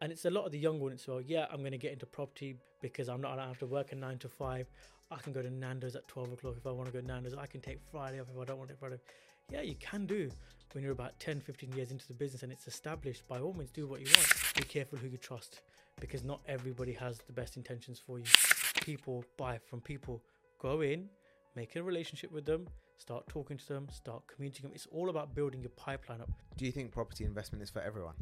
and it's a lot of the young ones well. Yeah, I'm going to get into property because I'm not going to work a nine to five. I can go to Nando's at 12 o'clock if I want to go to Nando's. I can take Friday off if I don't want to take Friday. Yeah, you can do when you're about 10, 15 years into the business and it's established. By all means, do what you want. Be careful who you trust because not everybody has the best intentions for you. People buy from people. Go in, make a relationship with them, start talking to them, start communicating. It's all about building your pipeline up. Do you think property investment is for everyone?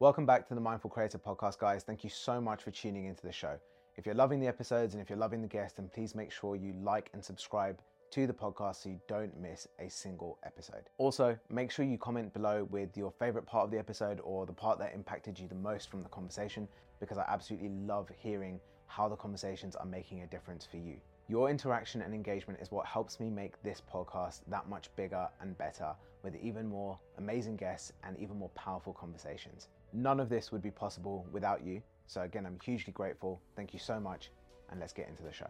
Welcome back to the Mindful Creator podcast, guys. Thank you so much for tuning into the show. If you're loving the episodes and if you're loving the guests, then please make sure you like and subscribe to the podcast so you don't miss a single episode. Also, make sure you comment below with your favorite part of the episode or the part that impacted you the most from the conversation because I absolutely love hearing how the conversations are making a difference for you. Your interaction and engagement is what helps me make this podcast that much bigger and better with even more amazing guests and even more powerful conversations. None of this would be possible without you. So, again, I'm hugely grateful. Thank you so much. And let's get into the show.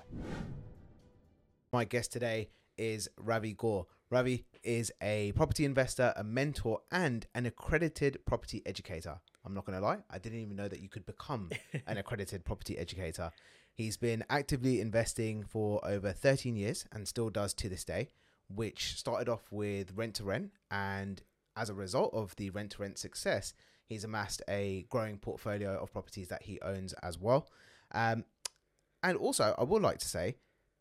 My guest today is Ravi Gore. Ravi is a property investor, a mentor, and an accredited property educator. I'm not going to lie, I didn't even know that you could become an accredited property educator. He's been actively investing for over 13 years and still does to this day, which started off with rent to rent. And as a result of the rent to rent success, he's amassed a growing portfolio of properties that he owns as well. Um, and also, I would like to say,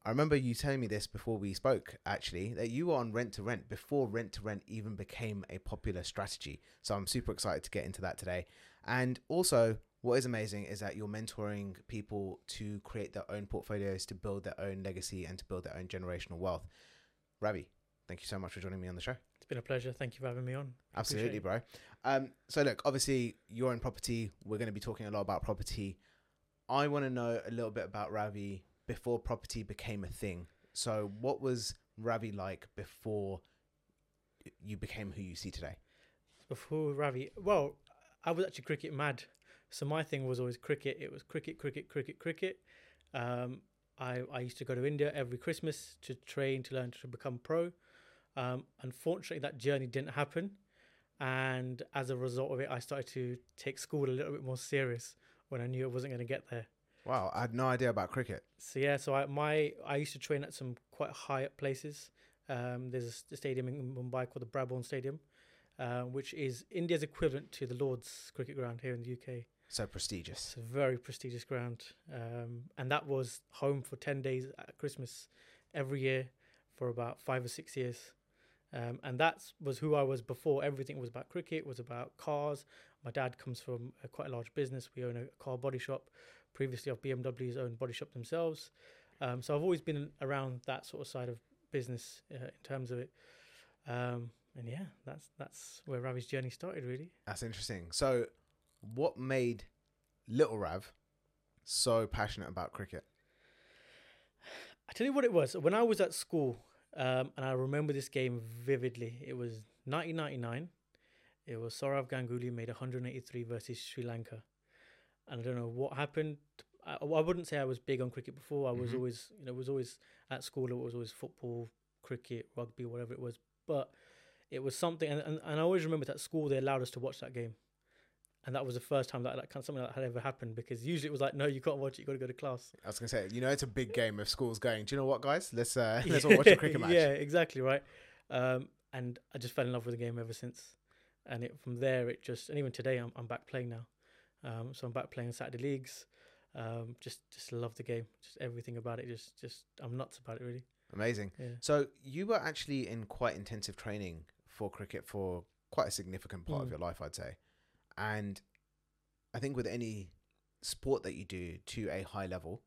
I remember you telling me this before we spoke, actually, that you were on rent to rent before rent to rent even became a popular strategy. So I'm super excited to get into that today. And also, what is amazing is that you're mentoring people to create their own portfolios, to build their own legacy, and to build their own generational wealth. Ravi, thank you so much for joining me on the show. It's been a pleasure. Thank you for having me on. Absolutely, bro. Um, so look, obviously you're in property. We're going to be talking a lot about property. I want to know a little bit about Ravi before property became a thing. So what was Ravi like before you became who you see today? Before Ravi, well, I was actually cricket mad. So my thing was always cricket. It was cricket, cricket, cricket, cricket. Um, I, I used to go to India every Christmas to train to learn to become pro. Um, unfortunately, that journey didn't happen, and as a result of it, I started to take school a little bit more serious when I knew I wasn't going to get there. Wow, I had no idea about cricket. So yeah, so I my I used to train at some quite high up places. Um, there's a stadium in Mumbai called the Brabourne Stadium, uh, which is India's equivalent to the Lord's cricket ground here in the UK. So prestigious. It's a very prestigious ground, um, and that was home for ten days at Christmas every year for about five or six years. Um, and that was who I was before. Everything was about cricket, was about cars. My dad comes from a quite a large business. We own a car body shop. Previously, of BMW's own body shop themselves. Um, so I've always been around that sort of side of business uh, in terms of it. Um, and yeah, that's that's where Ravi's journey started, really. That's interesting. So, what made little Rav so passionate about cricket? I tell you what it was. When I was at school, um, and I remember this game vividly. It was 1999. It was Sourav Ganguly made 183 versus Sri Lanka, and I don't know what happened. I, I wouldn't say I was big on cricket before. I was Mhm. always, you know, was always at school. It was always football, cricket, rugby, whatever it was. But it was something, and, and, and I always remember that school they allowed us to watch that game, and that was the first time that, that kind of something like that had ever happened. Because usually it was like, no, you can't watch it. You got to go to class. I was gonna say, you know, it's a big game if school's going. Do you know what, guys? Let's uh, let's all watch a cricket match. yeah, exactly right. Um, and I just fell in love with the game ever since. And it from there, it just and even today, I'm I'm back playing now. Um, so I'm back playing Saturday leagues. Um, just just love the game. Just everything about it. Just just I'm nuts about it really. Amazing. Yeah. So you were actually in quite intensive training for cricket for quite a significant part of Mm. your life, I'd say. And I think with any sport that you do to a high level,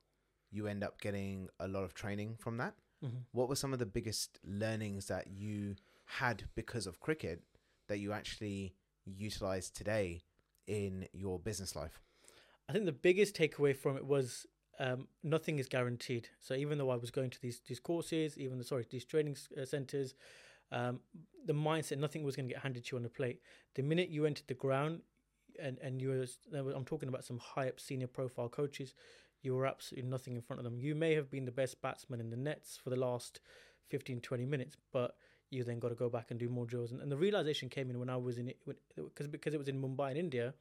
you end up getting a lot of training from that. hmm What were some of the biggest learnings that you had because of cricket that you actually utilize today in your business life? I think the biggest takeaway from it was um, nothing is guaranteed. So even though I was going to these these courses, even the sorry these training uh, centers, um, the mindset nothing was going to get handed to you on a plate. The minute you entered the ground, and and you was- I'm talking about some high up senior profile coaches, you were absolutely nothing in front of them. You may have been the best batsman in the nets for the last 15, 20 minutes, but you then got to go back and do more drills. And, and the realization came in when I was in it, because because it was in Mumbai in India,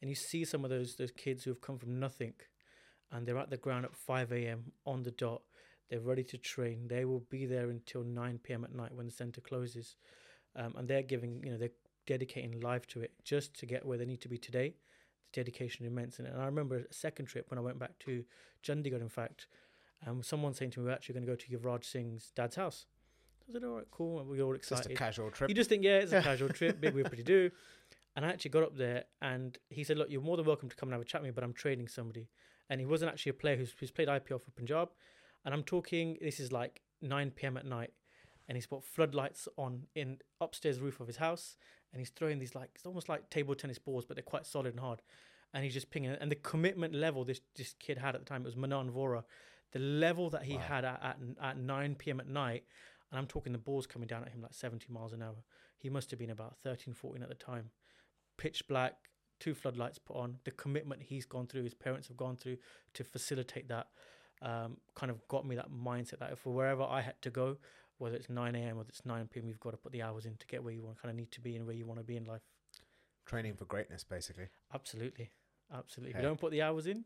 and you see some of those those kids who have come from nothing, and they're at the ground at five a.m. on the dot. They're ready to train. They will be there until nine p.m. at night when the center closes, um, and they're giving you know they're dedicating life to it just to get where they need to be today. The dedication immense, and, and I remember a second trip when I went back to Chandigarh. In fact, um, someone saying to me, "We're actually going to go to Yuvraj Singh's dad's house." I said, "All right, cool." And we were all excited. Just a casual trip. You just think, yeah, it's a casual trip, big whippity do. And I actually got up there and he said, Look, you're more than welcome to come and have a chat with me, but I'm training somebody. And he wasn't actually a player who's, who's played IPL for Punjab. And I'm talking, this is like 9 p.m. at night. And he's put floodlights on in upstairs roof of his house. And he's throwing these like, it's almost like table tennis balls, but they're quite solid and hard. And he's just pinging it. And the commitment level this, this kid had at the time, it was Manan Vora. The level that he Wow. had at, at, at 9 p.m. at night, and I'm talking the balls coming down at him like 70 miles an hour. He must have been about 13, 14 at the time. Pitch black, two floodlights put on. The commitment he's gone through, his parents have gone through to facilitate that, um, kind of got me that mindset that if wherever I had to go, whether it's 9 a.m. or it's 9 p.m., you've got to put the hours in to get where you want, kind of need to be and where you want to be in life. Training for greatness, basically. Absolutely, absolutely. If you don't put the hours in,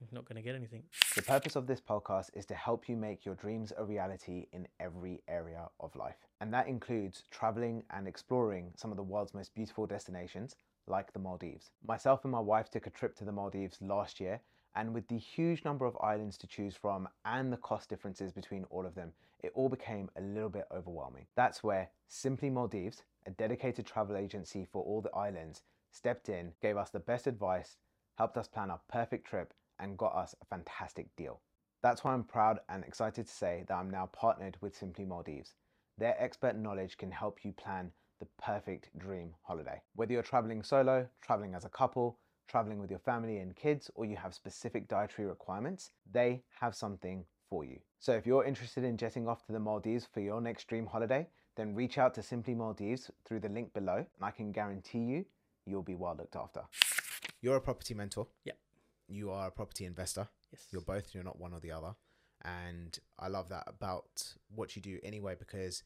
you're not going to get anything. The purpose of this podcast is to help you make your dreams a reality in every area of life. And that includes traveling and exploring some of the world's most beautiful destinations, like the Maldives. Myself and my wife took a trip to the Maldives last year, and with the huge number of islands to choose from and the cost differences between all of them, it all became a little bit overwhelming. That's where Simply Maldives, a dedicated travel agency for all the islands, stepped in, gave us the best advice, helped us plan our perfect trip, and got us a fantastic deal. That's why I'm proud and excited to say that I'm now partnered with Simply Maldives. Their expert knowledge can help you plan the perfect dream holiday. Whether you're traveling solo, traveling as a couple, traveling with your family and kids, or you have specific dietary requirements, they have something for you. So if you're interested in jetting off to the Maldives for your next dream holiday, then reach out to Simply Maldives through the link below, and I can guarantee you, you'll be well looked after. You're a property mentor. Yep. You are a property investor. Yes. You're both, you're not one or the other. And I love that about what you do anyway, because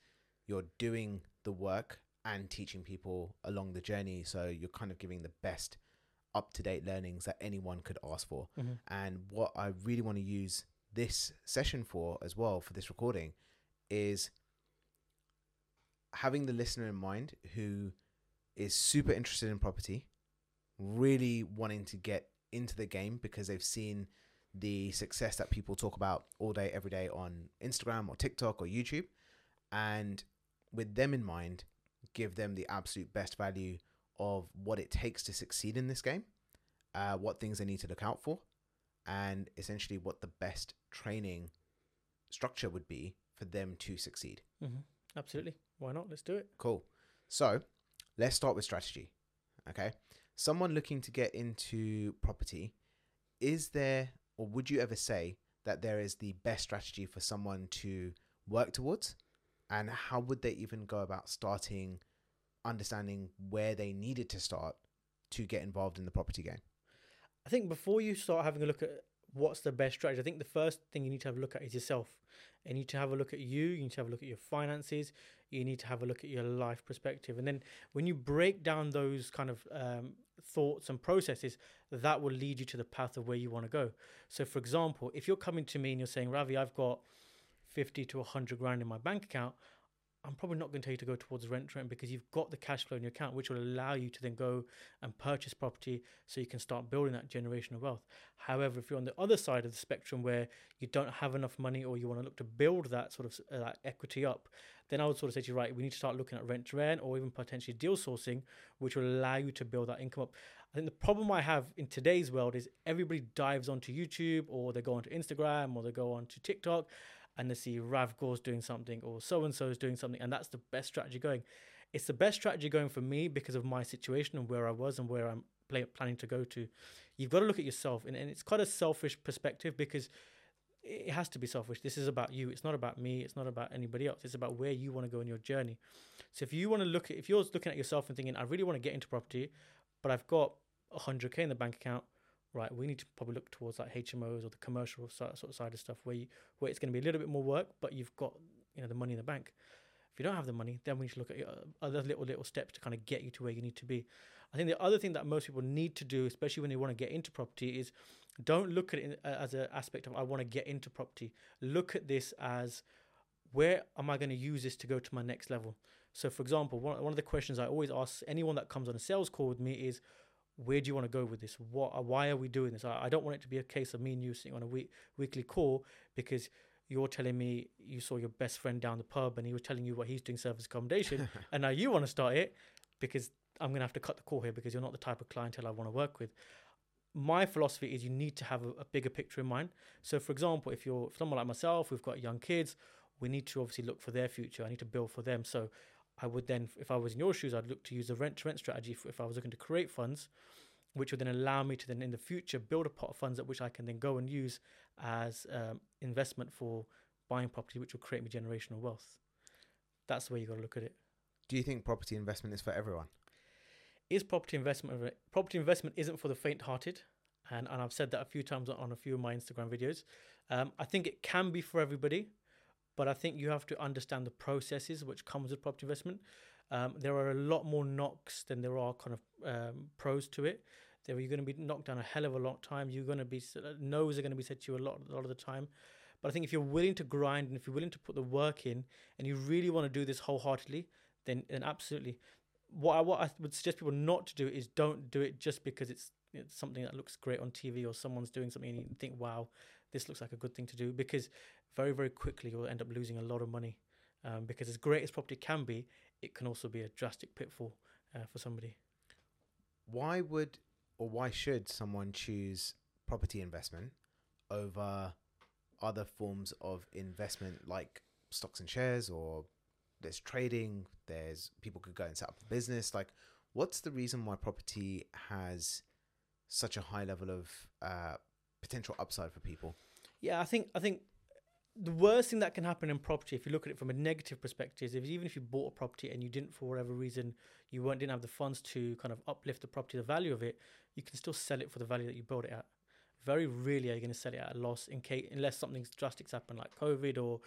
you're doing the work and teaching people along the journey. So you're kind of giving the best up to date learnings that anyone could ask for. Mhm. And what I really want to use this session for as well, for this recording, is having the listener in mind who is super interested in property, really wanting to get into the game because they've seen the success that people talk about all day, every day on Instagram or TikTok or YouTube. And with them in mind, give them the absolute best value of what it takes to succeed in this game, uh, what things they need to look out for, and essentially what the best training structure would be for them to succeed. hmm Absolutely. Why not? Let's do it. Cool. So let's start with strategy. Okay. Someone looking to get into property, is there or would you ever say that there is the best strategy for someone to work towards? And how would they even go about starting understanding where they needed to start to get involved in the property game? I think before you start having a look at what's the best strategy, I think the first thing you need to have a look at is yourself. You need to have a look at you. You need to have a look at your finances. You need to have a look at your life perspective. And then when you break down those kind of um, thoughts and processes, that will lead you to the path of where you want to go. So, for example, if you're coming to me and you're saying, Ravi, I've got 50 to 100 grand in my bank account, I'm probably not going to tell you to go towards rent rent because you've got the cash flow in your account, which will allow you to then go and purchase property so you can start building that generational wealth. However, if you're on the other side of the spectrum where you don't have enough money or you want to look to build that sort of uh, that equity up, then I would sort of say to you, right, we need to start looking at rent rent or even potentially deal sourcing, which will allow you to build that income up. I think the problem I have in today's world is everybody dives onto YouTube or they go onto Instagram or they go onto TikTok and they see Rav Gore's doing something or so and so is doing something, and that's the best strategy going. It's the best strategy going for me because of my situation and where I was and where I'm play, planning to go to. You've got to look at yourself, and, and it's quite a selfish perspective because it has to be selfish. This is about you. It's not about me. It's not about anybody else. It's about where you want to go in your journey. So if you want to look at, if you're looking at yourself and thinking, I really want to get into property, but I've got 100k in the bank account, right? We need to probably look towards like HMOs or the commercial sort of side of stuff where you, where it's going to be a little bit more work, but you've got you know the money in the bank. If you don't have the money, then we need to look at other little little steps to kind of get you to where you need to be. I think the other thing that most people need to do, especially when they want to get into property, is don't look at it uh, as an aspect of I want to get into property. Look at this as where am I going to use this to go to my next level? So, for example, one, one of the questions I always ask anyone that comes on a sales call with me is, where do you want to go with this? What, uh, why are we doing this? I, I don't want it to be a case of me and you sitting on a week, weekly call because you're telling me you saw your best friend down the pub and he was telling you what he's doing service accommodation, and now you want to start it because I'm going to have to cut the call here because you're not the type of clientele I want to work with. My philosophy is you need to have a, a bigger picture in mind. So, for example, if you're someone like myself, we've got young kids, we need to obviously look for their future. I need to build for them. So, I would then, if I was in your shoes, I'd look to use a rent to rent strategy if, if I was looking to create funds, which would then allow me to then in the future build a pot of funds at which I can then go and use as um, investment for buying property, which will create me generational wealth. That's the way you got to look at it. Do you think property investment is for everyone? Is property investment property investment isn't for the faint-hearted, and and I've said that a few times on a few of my Instagram videos. Um, I think it can be for everybody but I think you have to understand the processes which comes with property investment. Um, there are a lot more knocks than there are kind of um, pros to it. There you're going to be knocked down a hell of a lot of time. You're going to be no's are going to be said to you a lot a lot of the time. But I think if you're willing to grind and if you're willing to put the work in and you really want to do this wholeheartedly, then then absolutely. What I what I would suggest people not to do is don't do it just because it's it's something that looks great on TV or someone's doing something and you think, wow, this looks like a good thing to do. Because very, very quickly you'll end up losing a lot of money. Um, because as great as property can be, it can also be a drastic pitfall uh, for somebody. Why would or why should someone choose property investment over other forms of investment like stocks and shares or there's trading, there's people could go and set up a business. Like, what's the reason why property has such a high level of uh, potential upside for people? Yeah, I think I think the worst thing that can happen in property, if you look at it from a negative perspective, is even if you bought a property and you didn't, for whatever reason, you weren't didn't have the funds to kind of uplift the property, the value of it, you can still sell it for the value that you bought it at. Very rarely are you going to sell it at a loss in case unless something drastic happened like COVID or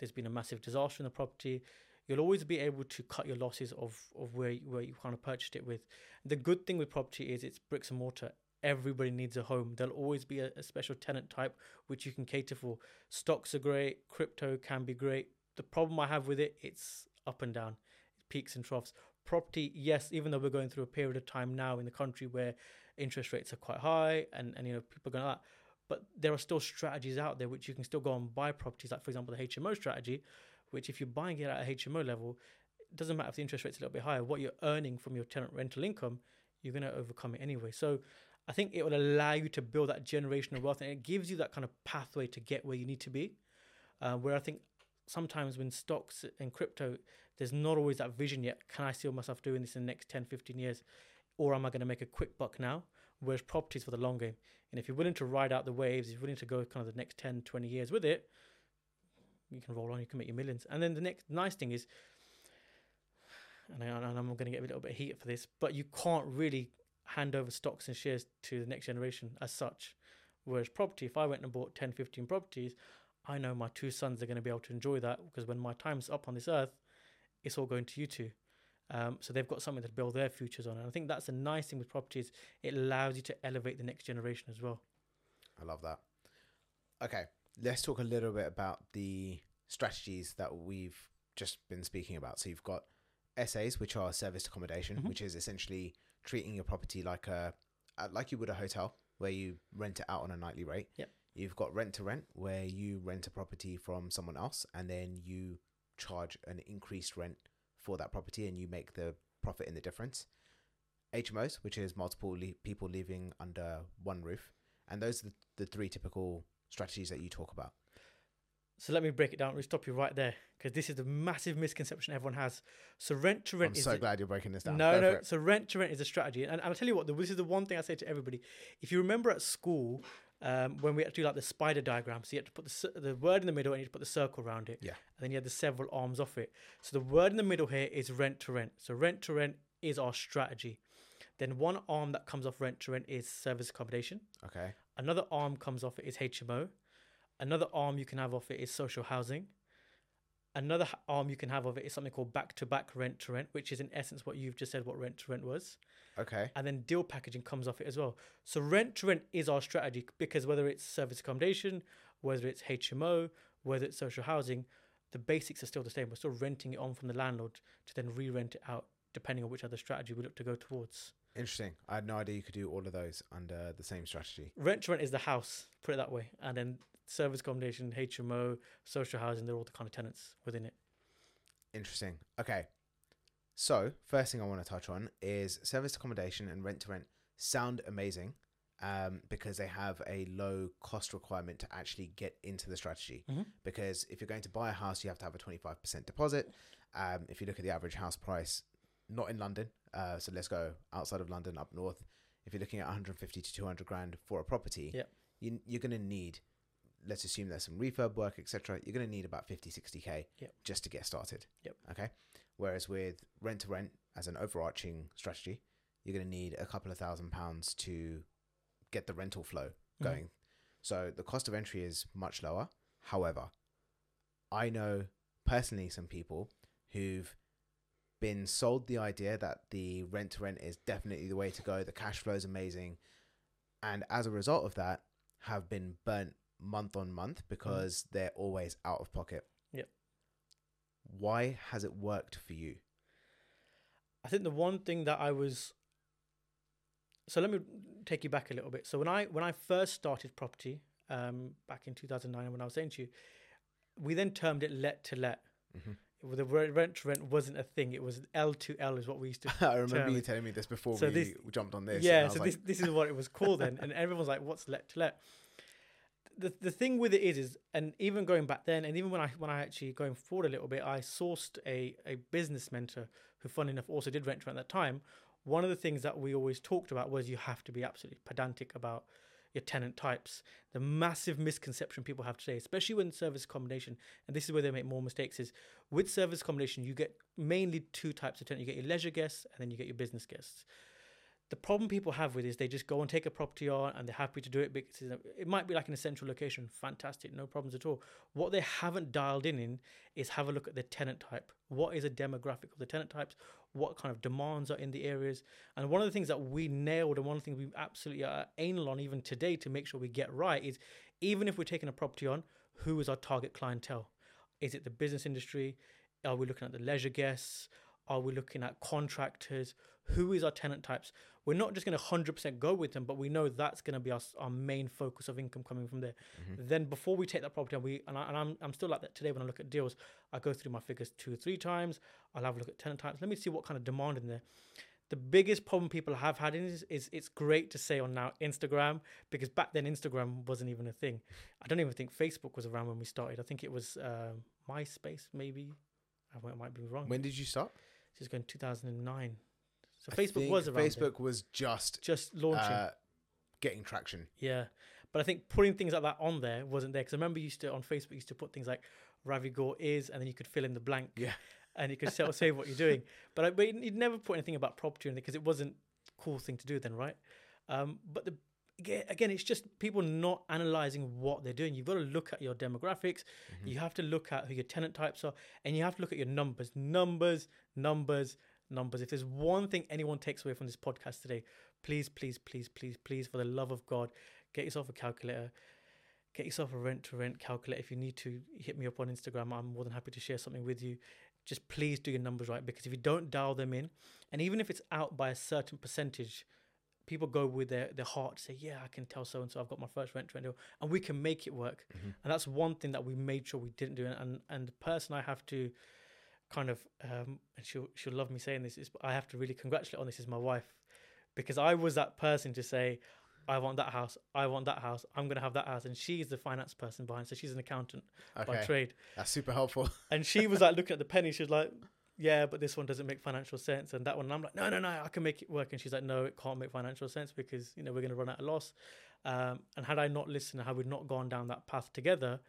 there's been a massive disaster in the property. You'll always be able to cut your losses of, of where where you kind of purchased it with. The good thing with property is it's bricks and mortar everybody needs a home. There'll always be a, a, special tenant type which you can cater for. Stocks are great, crypto can be great. The problem I have with it, it's up and down, peaks and troughs. Property, yes, even though we're going through a period of time now in the country where interest rates are quite high and, and you know people are going that, but there are still strategies out there which you can still go and buy properties, like for example the HMO strategy, which if you're buying it at a HMO level, it doesn't matter if the interest rate's a little bit higher. What you're earning from your tenant rental income, you're going to overcome it anyway. So I think it will allow you to build that generational wealth and it gives you that kind of pathway to get where you need to be. Uh, where I think sometimes when stocks and crypto, there's not always that vision yet. Can I see myself doing this in the next 10, 15 years? Or am I going to make a quick buck now? Whereas properties for the long game. And if you're willing to ride out the waves, if you're willing to go kind of the next 10, 20 years with it, you can roll on, you can make your millions. And then the next nice thing is, and, I, and I'm going to get a little bit heated for this, but you can't really hand over stocks and shares to the next generation as such. Whereas property, if I went and bought 10, 15 properties, I know my two sons are going to be able to enjoy that because when my time's up on this earth, it's all going to you two. Um, so they've got something to build their futures on. And I think that's the nice thing with properties. It allows you to elevate the next generation as well. I love that. Okay, let's talk a little bit about the strategies that we've just been speaking about. So you've got SAs, which are service accommodation, mm-hmm. which is essentially treating your property like a uh, like you would a hotel where you rent it out on a nightly rate. Yep. You've got rent to rent where you rent a property from someone else and then you charge an increased rent for that property and you make the profit in the difference. HMOs, which is multiple le- people living under one roof, and those are the, the three typical strategies that you talk about. So let me break it down. We'll stop you right there because this is the massive misconception everyone has. So rent to rent. I'm is so the, glad you're breaking this down. No, Go no. So rent to rent is a strategy, and I'll tell you what. This is the one thing I say to everybody. If you remember at school, um, when we had to do like the spider diagram, so you had to put the, the word in the middle and you had to put the circle around it. Yeah. And then you had the several arms off it. So the word in the middle here is rent to rent. So rent to rent is our strategy. Then one arm that comes off rent to rent is service accommodation. Okay. Another arm comes off it is HMO. Another arm you can have off it is social housing. Another arm you can have of it is something called back to back rent to rent, which is in essence what you've just said what rent to rent was. Okay. And then deal packaging comes off it as well. So rent to rent is our strategy because whether it's service accommodation, whether it's HMO, whether it's social housing, the basics are still the same. We're still renting it on from the landlord to then re rent it out depending on which other strategy we look to go towards. Interesting. I had no idea you could do all of those under the same strategy. Rent to rent is the house, put it that way. And then service accommodation, HMO, social housing, they're all the kind of tenants within it. Interesting. Okay. So, first thing I want to touch on is service accommodation and rent to rent sound amazing um, because they have a low cost requirement to actually get into the strategy. Mhm. Because if you're going to buy a house, you have to have a 25% deposit. Um, if you look at the average house price, not in London, uh, so let's go outside of London, up north. If you're looking at 150 to 200 grand for a property, Yep. you, you're going to need, let's assume there's some refurb work, etc. You're going to need about 50, 60k Yep. just to get started. Yep. Okay. Whereas with rent to rent as an overarching strategy, you're going to need a couple of thousand pounds to get the rental flow Mhm. going. So the cost of entry is much lower. However, I know personally some people who've been sold the idea that the rent to rent is definitely the way to go. The cash flow is amazing. And as a result of that, have been burnt month on month because they're always out of pocket. Yep. Why has it worked for you? I think the one thing that I was so let me take you back a little bit. So when I when I first started property um, back in 2009, when I was saying to you, we then termed it let to let. Mhm. The re- rent to rent wasn't a thing. It was L to L is what we used to. I remember you telling me this before So we this- jumped on this. yeah, so like, this this is what it was called then, and everyone's like, "What's let to let?" The the thing with it is, is and even going back then, and even when I when I actually going forward a little bit, I sourced a a business mentor who, fun enough, also did rent at that time. One of the things that we always talked about was you have to be absolutely pedantic about your tenant types. The massive misconception people have today, especially when service accommodation, and this is where they make more mistakes, is with service accommodation, you get mainly two types of tenant. You get your leisure guests and then you get your business guests. The problem people have with is they just go and take a property on and they're happy to do it because it might be like in a central location, fantastic, no problems at all. What they haven't dialed in in is have a look at the tenant type. What is a demographic of the tenant types? What kind of demands are in the areas? And one of the things that we nailed and one things we absolutely are anal on even today to make sure we get right is even if we're taking a property on, who is our target clientele? Is it the business industry? Are we looking at the leisure guests? Are we looking at contractors? Who is our tenant types? We're not just going to 100% go with them, but we know that's going to be our, our main focus of income coming from there. Then before we take that property, and we and, I, and I'm, I'm still like that today when I look at deals, I go through my figures two or three times. I'll have a look at tenant types. Let me see what kind of demand in there. The biggest problem people have had is, is it's great to say on now Instagram because back then Instagram wasn't even a thing. I don't even think Facebook was around when we started. I think it was um, MySpace maybe. I might- might be wrong. when did you start? This is going 2009. So Facebook was around. Facebook was just just launching. uh, getting traction. yeah, but I think putting things like that on there wasn't there because I remember you used to on Facebook used to put things like Ravi Gore is, and then you could fill in the blank. Yeah. and you could of say what you're doing. But I, but you'd never put anything about property in it because it wasn't a cool thing to do then, right? Um, but the again, it's just people not analyzing what they're doing. You've got to look at your demographics. You have to look at who your tenant types are, and you have to look at your numbers, numbers, numbers, numbers. If there's one thing anyone takes away from this podcast today, please, please, please, please, please, for the love of God, get yourself a calculator. Get yourself a rent to rent calculator. If you need to, hit me up on Instagram. I'm more than happy to share something with you. Just please do your numbers right because if you don't dial them in, and even if it's out by a certain percentage, people go with their, their heart to say, Yeah, I can tell so and so I've got my first rent to rent deal, and we can make it work. Mm-hmm. And that's one thing that we made sure we didn't do. And and the person I have to kind of um, and she'll she'll love me saying this is I have to really congratulate on this is my wife because I was that person to say I want that house. I want that house. I'm gonna have that house. And she's the finance person behind so she's an accountant by trade. That's super helpful. and she was like looking at the penny. She was like yeah but this one doesn't make financial sense. And that one and I'm like no no no I can make it work. And she's like no it can't make financial sense because you know we're gonna run out of loss. Um, and had I not listened had we not gone down that path together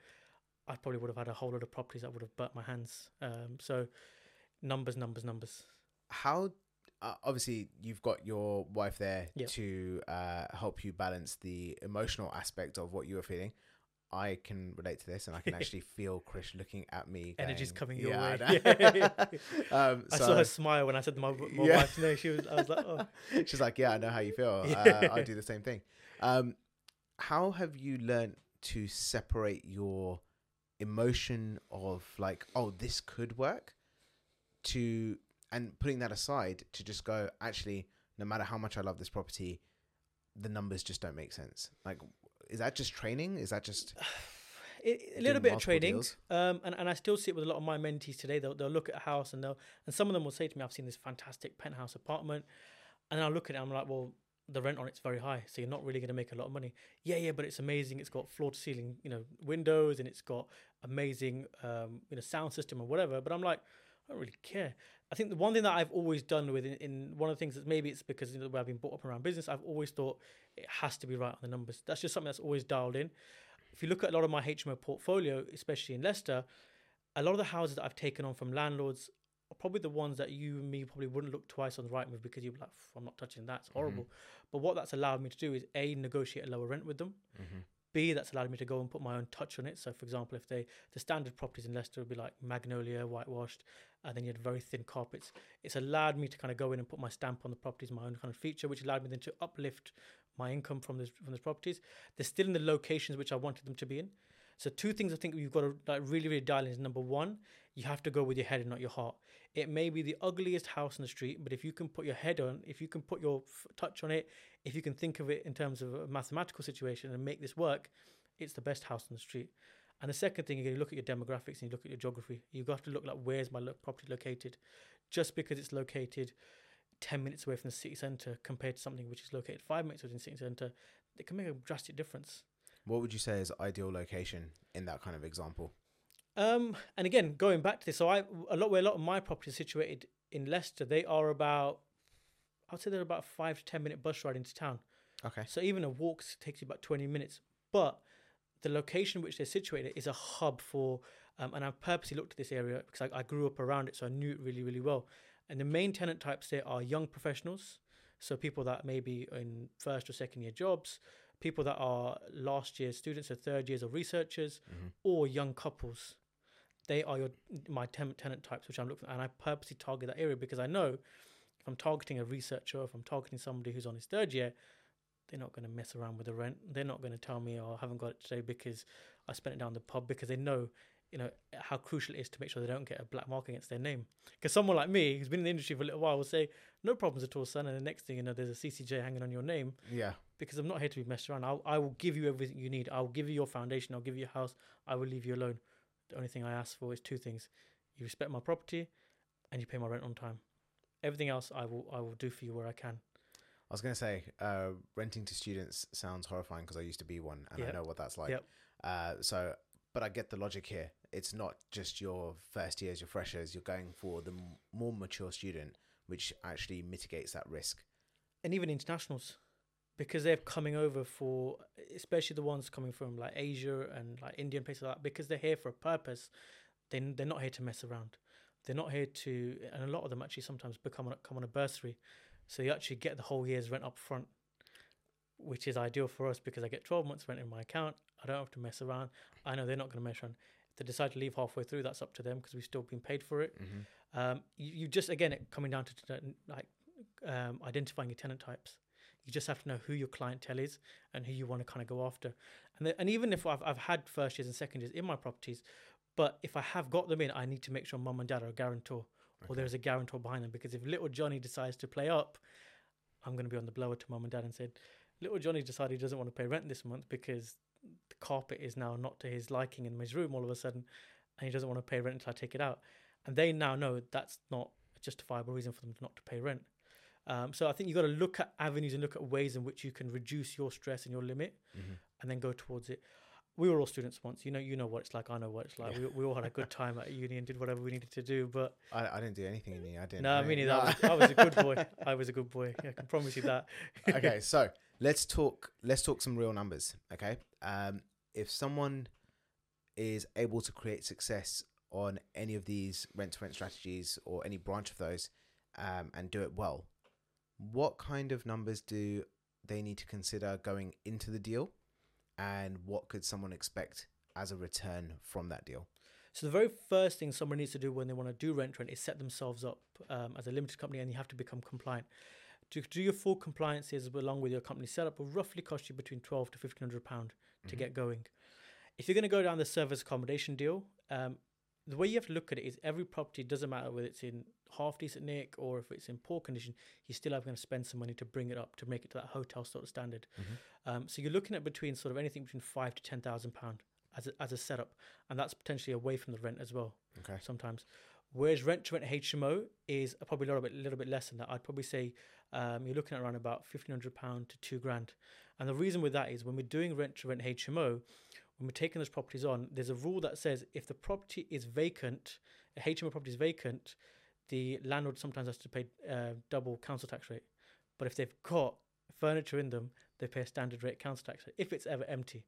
I probably would have had a whole lot of properties that would have burnt my hands um, so numbers numbers numbers How uh, obviously you've got your wife there Yeah. to uh, help you balance the emotional aspect of what you were feeling. I can relate to this, and I can actually feel Chris looking at me. Energy's going, coming your "Yeah, way." I know." um, I saw her smile when I said my, my Yeah. wife's name. She was, I was like, oh. she's like, "Yeah, I know how you feel. Uh, I do the same thing." Um, how have you learned to separate your emotion of like, "Oh, this could work," to and putting that aside to just go, actually, no matter how much I love this property, the numbers just don't make sense. Like, is that just training? Is that just it, a little bit of training, um, and, and I still see it with a lot of my mentees today. They'll, they'll look at a house and they'll and some of them will say to me, "I've seen this fantastic penthouse apartment," and I'll look at it. I'm like, "Well, the rent on it's very high, so you're not really going to make a lot of money." Yeah, yeah, but it's amazing. It's got floor to ceiling, you know, windows, and it's got amazing, um, you know, sound system or whatever. But I'm like, I don't really care. I think the one thing that I've always done with in, in one of the things that maybe it's because you know, where I've been brought up around business, I've always thought it has to be right on the numbers. That's just something that's always dialed in. If you look at a lot of my HMO portfolio, especially in Leicester, a lot of the houses that I've taken on from landlords probably the ones that you and me probably wouldn't look twice on the Rightmove because you're like, I'm not touching that. It's mm-hmm. horrible. But what that's allowed me to do is A, negotiate a lower rent with them. Mm-hmm. B, that's allowed me to go and put my own touch on it. So, for example, if they the standard properties in Leicester would be like magnolia, whitewashed, and then you had very thin carpets. It's allowed me to kind of go in and put my stamp on the properties, my own kind of feature, which allowed me then to uplift my income from this from those properties. They're still in the locations which I wanted them to be in. So, two things I think you've got to like really, really dial in is number one, you have to go with your head and not your heart. It may be the ugliest house in the street, but if you can put your head on, if you can put your f- touch on it, if you can think of it in terms of a mathematical situation and make this work, it's the best house on the street. And the second thing, you look at your demographics and you look at your geography. You've got to look like where's my property located. Just because it's located 10 minutes away from the city centre compared to something which is located five minutes within the city centre, it can make a drastic difference. What would you say is ideal location in that kind of example? Um, and again, going back to this, so I a lot where a lot of my properties are situated in Leicester, they are about, I'd say they're about a five to ten minute bus ride into town. Okay. So even a walk takes you about twenty minutes. But the location which they're situated is a hub for, um, and I purposely looked at this area because I, I grew up around it, so I knew it really, really well. And the main tenant types there are young professionals, so people that may be in first or second year jobs, people that are last year students or third years or researchers, mm-hmm. or young couples. They are your my ten- tenant types, which I'm looking, for. and I purposely target that area because I know if I'm targeting a researcher, if I'm targeting somebody who's on his third year, they're not going to mess around with the rent. They're not going to tell me, "Oh, I haven't got it today because I spent it down the pub," because they know, you know, how crucial it is to make sure they don't get a black mark against their name. Because someone like me, who's been in the industry for a little while, will say, "No problems at all, son," and the next thing you know, there's a CCJ hanging on your name Yeah. Because I'm not here to be messed around. I'll, I will give you everything you need. I'll give you your foundation. I'll give you a house. I will leave you alone. The only thing I ask for is two things: you respect my property, and you pay my rent on time. Everything else, I will I will do for you where I can. I was gonna say, uh, renting to students sounds horrifying because I used to be one and I know what that's like. Yep. Uh, so, but I get the logic here. It's not just your first years, your freshers. You're going for the m- more mature student, which actually mitigates that risk. and even internationals because they're coming over for especially the ones coming from like Asia and like Indian places like that because they're here for a purpose they they're not here to mess around. They're not here to and a lot of them actually sometimes become on, come on a bursary. So you actually get the whole year's rent up front which is ideal for us because I get 12 months rent in my account. I don't have to mess around. I know they're not going to mess around. If they decide to leave halfway through that's up to them because we've still been paid for it. Mm-hmm. um, you, you just again it coming down to like um, identifying your tenant types. You just have to know who your clientele is and who you want to kind of go after. And the, and even if I've I've had first years and second years in my properties, but if I have got them in, I need to make sure mum and dad are a guarantor or there's a guarantor behind them because if little Johnny decides to play up, I'm going to be on the blower to mum and dad and said, little Johnny decided he doesn't want to pay rent this month because the carpet is now not to his liking in his room all of a sudden, and he doesn't want to pay rent until I take it out. And they now know that's not a justifiable reason for them not to pay rent. Um, so I think you've got to look at avenues and look at ways in which you can reduce your stress and your limit, Mm-hmm. and then go towards it. We were all students once, you know. You know what it's like. I know what it's like. We, we all had a good time at uni and did whatever we needed to do. But I, I didn't do anything in the I didn't. no, I me neither. I was, I was a good boy. I was a good boy. I can promise you that. okay, so let's talk. Let's talk some real numbers. Okay, um, if someone is able to create success on any of these rent to rent strategies or any branch of those, um, and do it well, what kind of numbers do they need to consider going into the deal, and what could someone expect as a return from that deal? So the very first thing someone needs to do when they want to do rent rent is set themselves up um, as a limited company, and you have to become compliant. To do your full compliances along with your company setup will roughly cost you between twelve to fifteen hundred pound to Mhm. get going. If you're going to go down the service accommodation deal, um, the way you have to look at it is every property doesn't matter whether it's in half decent nick or if it's in poor condition, you still have going to spend some money to bring it up to make it to that hotel sort of standard. Mhm. Um, so you're looking at between sort of anything between five to ten thousand pound as a, as a setup, and that's potentially away from the rent as well Okay. sometimes. Whereas rent to rent HMO is probably a little bit, little bit less than that. I'd probably say um, you're looking at around about fifteen hundred pound to two grand. And the reason with that is when we're doing rent to rent HMO, when we're taking those properties on, there's a rule that says if the property is vacant, a HMO property is vacant, the landlord sometimes has to pay uh, double council tax rate. But if they've got furniture in them, they pay a standard rate council tax rate if it's ever empty.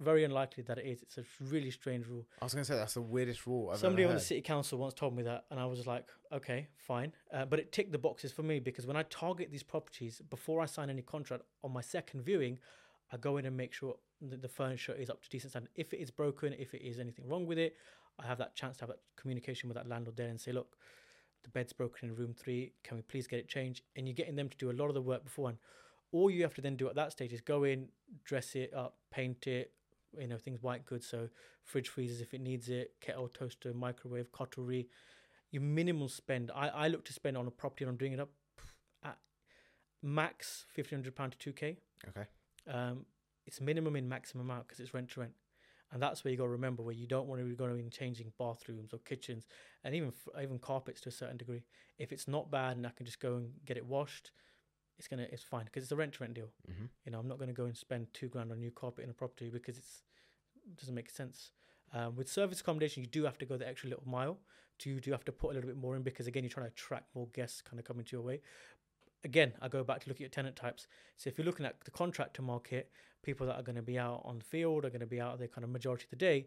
Very unlikely that it is. It's a really strange rule. I was going to say that's the weirdest rule I've Somebody on the city council once told me that, and I was like, okay, fine. Uh, but it ticked the boxes for me because when I target these properties before I sign any contract on my second viewing, I go in and make sure that the furniture is up to decent standard. If it is broken, if it is anything wrong with it, I have that chance to have that communication with that landlord there and say, look, the bed's broken in room three. Can we please get it changed? And you're getting them to do a lot of the work beforehand. All you have to then do at that stage is go in, dress it up, paint it, you know, things white goods. So fridge freezers if it needs it, kettle, toaster, microwave, cutlery. Your minimal spend. I, I look to spend on a property and I'm doing it up at max fifteen hundred pound to two k. Okay. Um, it's minimum in maximum out because it's rent to rent, and that's where you got to remember where you don't want to be going in changing bathrooms or kitchens and even even carpets to a certain degree. If it's not bad and I can just go and get it washed, it's gonna it's fine because it's a rent to rent deal. hmm You know, I'm not going to go and spend two grand on new carpet in a property because it's it doesn't make sense. Um, with service accommodation, you do have to go the extra little mile. To you do have to put a little bit more in because again, you're trying to attract more guests kind of coming to your way. Again, I go back to looking at tenant types. So if you're looking at the contractor market, people that are going to be out on the field are going to be out there kind of majority of the day.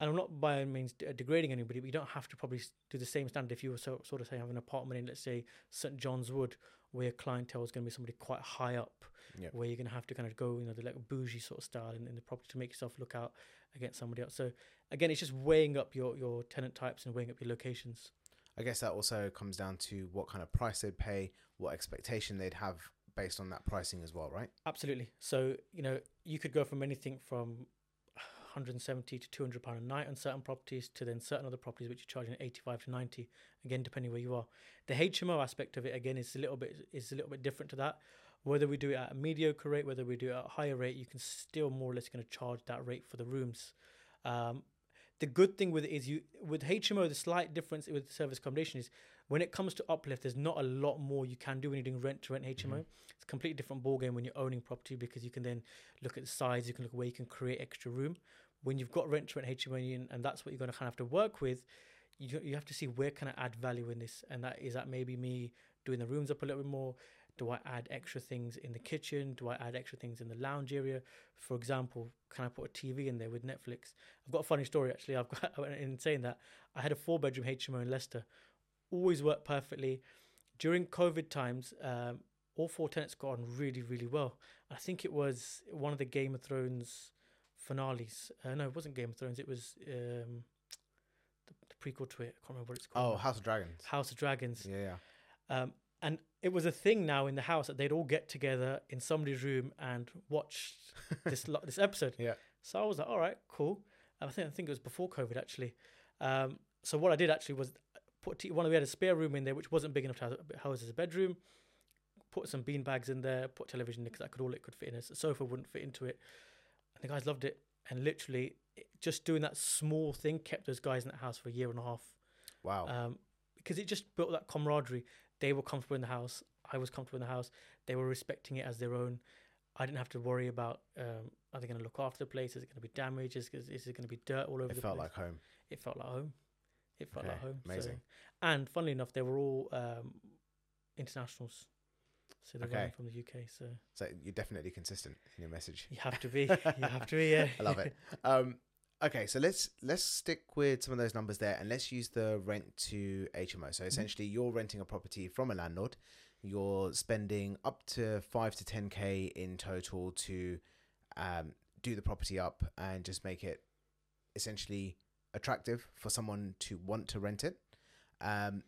And I'm not by any means degrading anybody, but you don't have to probably do the same standard if you were so, sort of say have an apartment in, let's say, St John's Wood, where your clientele is going to be somebody quite high up Yep. where you're going to have to kind of go, you know, the like bougie sort of style in, in the property to make yourself look out against somebody else. So again, it's just weighing up your your tenant types and weighing up your locations. I guess that also comes down to what kind of price they'd pay, what expectation they'd have based on that pricing as well, right? Absolutely. So you know, you could go from anything from 170 to 200 pound a night on certain properties to then certain other properties which are charging 85 to 90 again depending where you are the hmo aspect of it again is a little bit is a little bit different to that whether we do it at a mediocre rate whether we do it at a higher rate you can still more or less going to charge that rate for the rooms um, the good thing with it is you with hmo the slight difference with service accommodation is when it comes to uplift there's not a lot more you can do when you're doing rent to rent hmo Mhm. it's a completely different ball game when you're owning property because you can then look at the size, you can look where you can create extra room. When you've got rent to rent HMO and, and that's what you're going to kind of have to work with, you you have to see where can I add value in this, and that is that maybe me doing the rooms up a little bit more. Do I add extra things in the kitchen? Do I add extra things in the lounge area? For example, can I put a TV in there with Netflix? I've got a funny story actually. I've got in saying that I had a four bedroom HMO in Leicester, always worked perfectly. During COVID times, um, all four tenants got on really, really well. I think it was one of the Game of Thrones finales. Uh, no, it wasn't Game of Thrones. It was um, the, the prequel to it. I can't remember what it's called. Oh. House of Dragons. House of Dragons. Yeah, yeah. Um, and it was a thing now in the house that they'd all get together in somebody's room and watch this lo- this episode. Yeah. So I was like, all right, cool. And I think I think it was before COVID actually. Um, so what I did actually was put t- one. Of we had a spare room in there which wasn't big enough to house as a bedroom. Put some bean bags in there. Put television in because that could all it could fit in. A sofa wouldn't fit into it. And the guys loved it. And literally, it, just doing that small thing kept those guys in that house for a year and a half Wow. um, because it just built that camaraderie. They were comfortable in the house. I was comfortable in the house. They were respecting it as their own. I didn't have to worry about um, are they going to look after the place? Is it going to be damaged? Is, is, is it going to be dirt all over it the felt place? like home. it felt like home. It felt like home. amazing. So, and funnily enough, they were all um, internationals. So they Okay. from the UK. So So you're definitely consistent in your message. you have to be. you have to be. Yeah. I love it. Um, okay, so let's let's stick with some of those numbers there, and let's use the rent to HMO. So essentially, you're renting a property from a landlord. You're spending up to five to ten k in total to um, do the property up and just make it essentially attractive for someone to want to rent it. Um,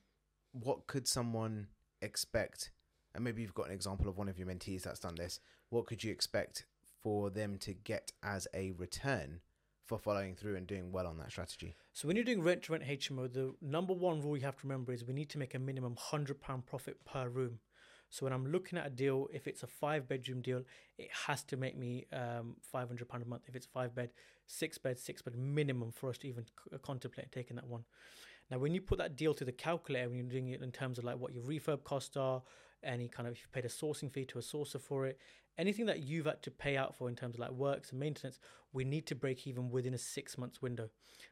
what could someone expect? And maybe you've got an example of one of your mentees that's done this. What could you expect for them to get as a return for following through and doing well on that strategy? So when you're doing rent to rent HMO, the number one rule you have to remember is we need to make a minimum hundred pound profit per room. So when I'm looking at a deal, if it's a five bedroom deal, it has to make me um, five hundred pound a month. If it's five bed, six bed, six bed minimum for us to even c- uh, contemplate taking that one. Now, when you put that deal to the calculator, when you're doing it in terms of like what your refurb costs are, any kind of if you paid a sourcing fee to a sourcer for it, anything that you've had to pay out for in terms of like works and maintenance, we need to break even within a six months window.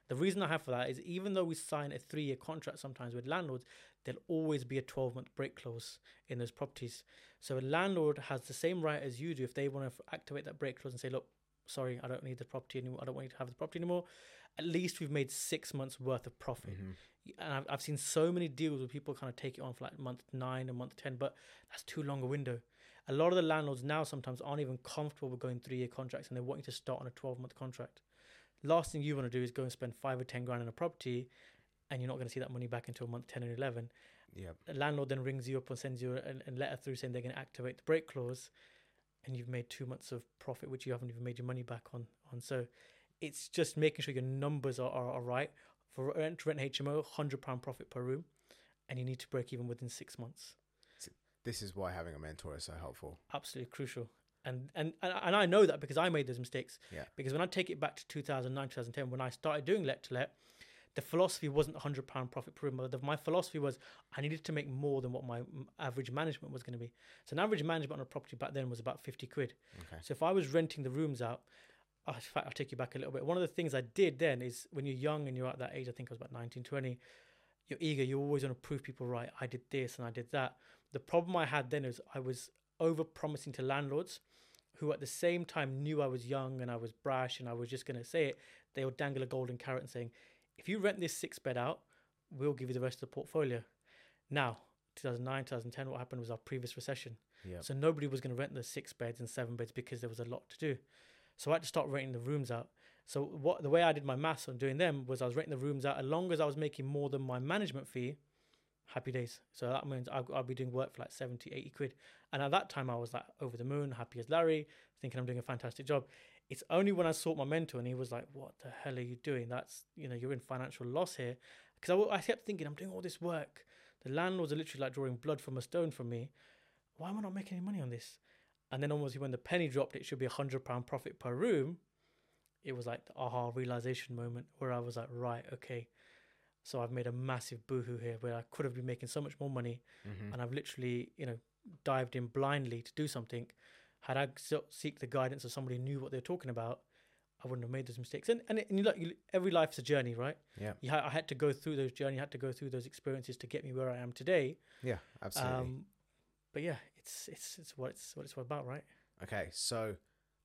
The reason I have for that is even though we sign a three year contract sometimes with landlords, there'll always be a 12 month break clause in those properties. So a landlord has the same right as you do if they want to activate that break clause and say, look, sorry, I don't need the property anymore. I don't want you to have the property anymore. At least we've made six months worth of profit. Mm-hmm. And I've, I've seen so many deals where people kind of take it on for like month nine and month 10, but that's too long a window a lot of the landlords now sometimes aren't even comfortable with going three year contracts and they want you to start on a 12 month contract. Last thing you want to do is go and spend five or 10 grand on a property and you're not going to see that money back until month 10 and 11. Yeah. The landlord then rings you up and sends you a, a letter through saying they're going to activate the break clause and you've made two months of profit, which you haven't even made your money back on. on. So it's just making sure your numbers are, are, are right. For rent, rent HMO, £100 profit per room, and you need to break even within six months this is why having a mentor is so helpful. Absolutely crucial. And, and and I know that because I made those mistakes. Yeah. Because when I take it back to 2009, 2010, when I started doing let to let, the philosophy wasn't 100 pound profit per room. My philosophy was I needed to make more than what my average management was going to be. So an average management on a property back then was about 50 quid. Okay. So if I was renting the rooms out, Oh, in fact, I'll take you back a little bit. One of the things I did then is when you're young and you're at that age, I think I was about 19, 20, you're eager. You always want to prove people right. I did this and I did that. The problem I had then is I was over promising to landlords who at the same time knew I was young and I was brash and I was just going to say it. They would dangle a golden carrot and saying, if you rent this six bed out, we'll give you the rest of the portfolio. Now, 2009, 2010, what happened was our previous recession. Yep. So nobody was going to rent the six beds and seven beds because there was a lot to do. So I had to start renting the rooms out. So what the way I did my maths on doing them was I was renting the rooms out as long as I was making more than my management fee, happy days. So that means I'll, be doing work for like 70, 80 quid. And at that time, I was like over the moon, happy as Larry, thinking I'm doing a fantastic job. It's only when I sought my mentor and he was like, What the hell are you doing? That's, you know, you're in financial loss here. Because I, I kept thinking, I'm doing all this work. The landlords are literally like drawing blood from a stone from me. Why am I not making any money on this? And then almost when the penny dropped, it should be a hundred pound profit per room. It was like the aha realization moment where I was like, right, okay, so I've made a massive boohoo here where I could have been making so much more money, mm-hmm. and I've literally, you know, dived in blindly to do something. Had I seek the guidance of somebody who knew what they're talking about, I wouldn't have made those mistakes. And and, and you look, you, every life's a journey, right? Yeah. You ha- I had to go through those journey, had to go through those experiences to get me where I am today. Yeah, absolutely. Um, but yeah, it's it's it's what it's what it's about, right? Okay, so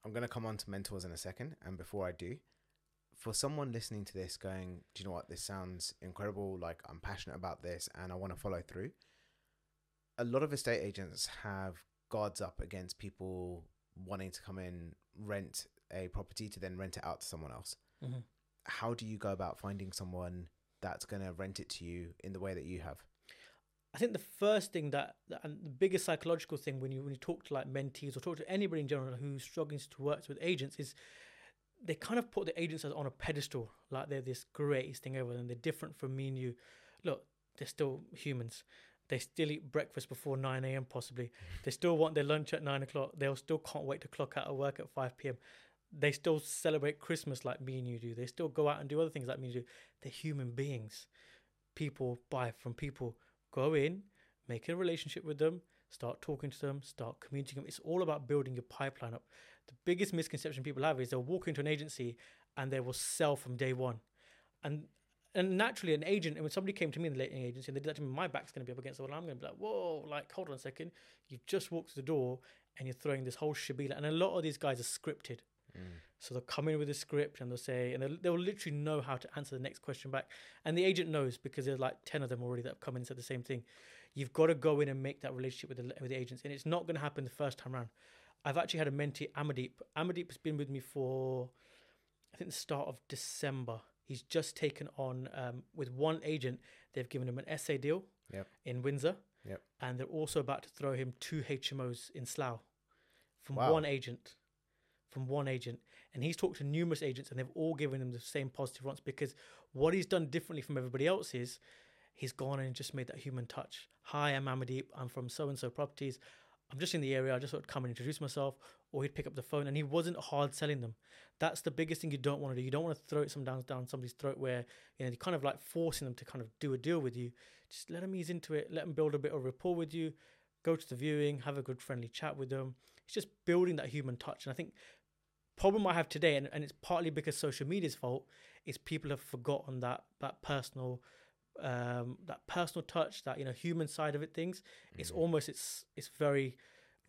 I'm gonna come on to mentors in a second, and before I do, for someone listening to this going, do you know what? This sounds incredible. Like, I'm passionate about this and I want to follow through. A lot of estate agents have guards up against people wanting to come in, rent a property to then rent it out to someone else. Mm-hmm. How do you go about finding someone that's going to rent it to you in the way that you have? I think the first thing that, and the biggest psychological thing when you when you talk to like mentees or talk to anybody in general who's struggling to work with agents is they kind of put the agents on a pedestal, like they're this greatest thing ever, and they're different from me and you. Look, they're still humans. They still eat breakfast before 9 a.m. possibly. They still want their lunch at 9 o'clock. They still can't wait to clock out of work at 5 p.m. They still celebrate Christmas like me and you do. They still go out and do other things like me and you do. They're human beings. People buy from people. Go in, make a relationship with them, start talking to them, start communicating. It's all about building your pipeline up the biggest misconception people have is they'll walk into an agency and they will sell from day one. And and naturally, an agent, and when somebody came to me in the letting agency and they did that to me, my back's going to be up against the wall. I'm going to be like, whoa, like, hold on a second. You've just walked the door and you're throwing this whole shabila. And a lot of these guys are scripted. Mm. So they'll come in with a script and they'll say, and they'll, they'll literally know how to answer the next question back. And the agent knows because there's like 10 of them already that have come in and said the same thing. You've got to go in and make that relationship with the, with the agents. And it's not going to happen the first time around. I've actually had a mentee, Amadeep. Amadeep has been with me for, I think, the start of December. He's just taken on um, with one agent. They've given him an SA deal Yep. in Windsor, Yep. and they're also about to throw him two HMOs in Slough from Wow. one agent. From one agent, and he's talked to numerous agents, and they've all given him the same positive response because what he's done differently from everybody else is he's gone and just made that human touch. Hi, I'm Amadeep. I'm from so and so properties. I'm just in the area. I just sort of come and introduce myself, or he'd pick up the phone, and he wasn't hard selling them. That's the biggest thing you don't want to do. You don't want to throw it some down down somebody's throat where you know you're kind of like forcing them to kind of do a deal with you. Just let them ease into it. Let them build a bit of rapport with you. Go to the viewing, have a good friendly chat with them. It's just building that human touch, and I think problem I have today, and, and it's partly because social media's fault, is people have forgotten that that personal um that personal touch that you know human side of it things it's Mm-hmm. almost it's it's very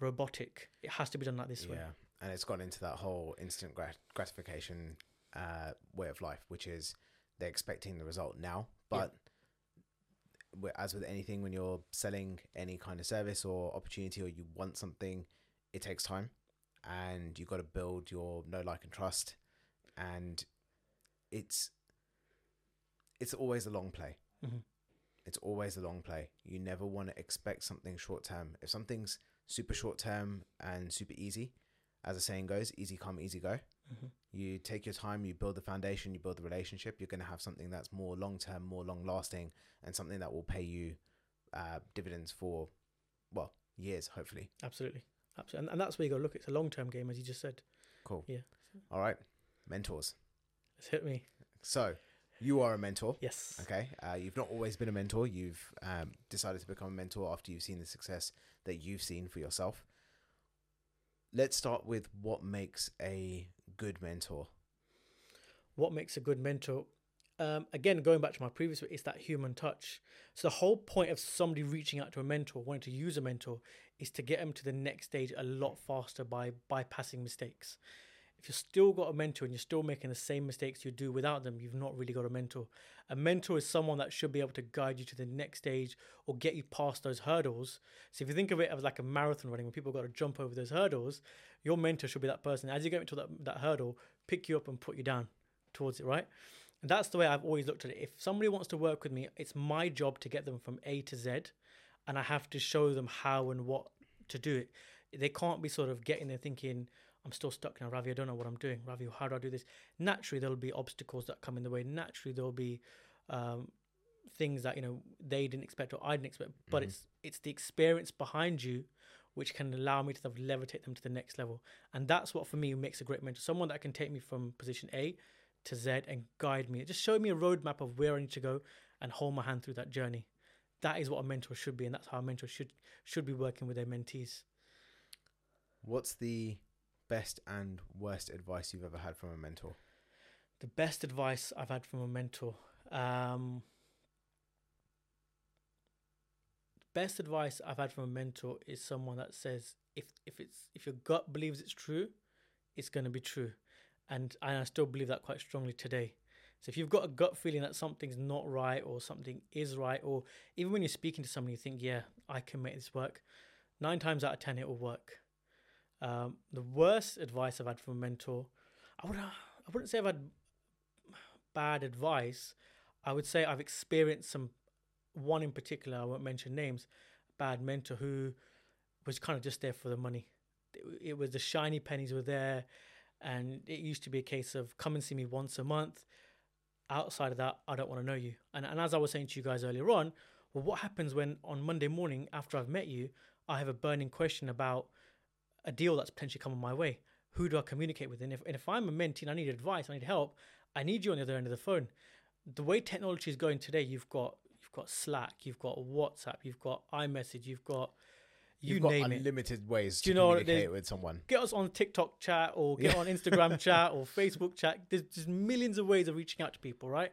robotic it has to be done like this way Yeah, and it's gone into that whole instant grat- gratification uh, way of life, which is they're expecting the result now. But wi- as with anything, when you're selling any kind of service or opportunity, or you want something, it takes time, and you've got to build your know, like, and trust, and it's it's always a long play. Mhm. It's always a long play. You never want to expect something short term. If something's super short term and super easy, as the saying goes, easy come, easy go. Mhm. You take your time, you build the foundation, you build the relationship. You're going to have something that's more long term, more long lasting, and something that will pay you uh, dividends for, well, years, hopefully. absolutely absolutely and, and that's where you got to look it's a long-term game as you just said Cool. Yeah. All right. Mentors. it's hit me So, you are a mentor. yes Okay. Uh, you've not always been a mentor. You've um, decided to become a mentor after you've seen the success that you've seen for yourself. Let's start with what makes a good mentor. what makes a good mentor um, again going back to my previous it's that human touch. So the whole point of somebody reaching out to a mentor wanting to use a mentor is to get them to the next stage a lot faster by bypassing mistakes. If you've still got a mentor and you're still making the same mistakes you do without them you've not really got a mentor. A mentor is someone that should be able to guide you to the next stage or get you past those hurdles. So if you think of it as like a marathon running when people got to jump over those hurdles your mentor should be that person. As you get into that, that hurdle pick you up and put you down towards it, right? And that's the way I've always looked at it. If somebody wants to work with me, it's my job to get them from A to Z, and I have to show them how and what to do it. They can't be sort of getting there thinking, I'm still stuck now, Ravi, I don't know what I'm doing. Ravi, how do I do this? Naturally, there'll be obstacles that come in the way. Naturally, there'll be um, things that, you know, they didn't expect or I didn't expect. But Mhm. it's it's the experience behind you which can allow me to sort of levitate them to the next level. And that's what for me makes a great mentor. Someone that can take me from position A to Z and guide me. Just show me a roadmap of where I need to go and hold my hand through that journey. That is what a mentor should be, and that's how a mentor should should be working with their mentees. What's the best and worst advice you've ever had from a mentor? The best advice I've had from a mentor. Um, best advice I've had from a mentor is someone that says if if it's if your gut believes it's true, it's going to be true, and I still believe that quite strongly today. So if you've got a gut feeling that something's not right or something is right, or even when you're speaking to someone, you think, yeah, I can make this work. Nine times out of ten, it will work. Um, the worst advice I've had from a mentor, I would I wouldn't say I've had bad advice. I would say I've experienced some one in particular, I won't mention names, bad mentor who was kind of just there for the money. It, it was the shiny pennies were there, and it used to be a case of come and see me once a month. Outside of that, I don't want to know you. And and as I was saying to you guys earlier on, well, what happens when on Monday morning after I've met you, I have a burning question about a deal that's potentially coming my way? Who do I communicate with? And if and if I'm a mentee and I need advice, I need help, I need you on the other end of the phone. The way technology is going today, you've got you've got Slack, you've got WhatsApp, you've got iMessage, you've got you You've got name it. unlimited ways Do to you know what it communicate with someone. Get us on TikTok chat or get Yeah. on Instagram chat or Facebook chat. There's just millions of ways of reaching out to people, right?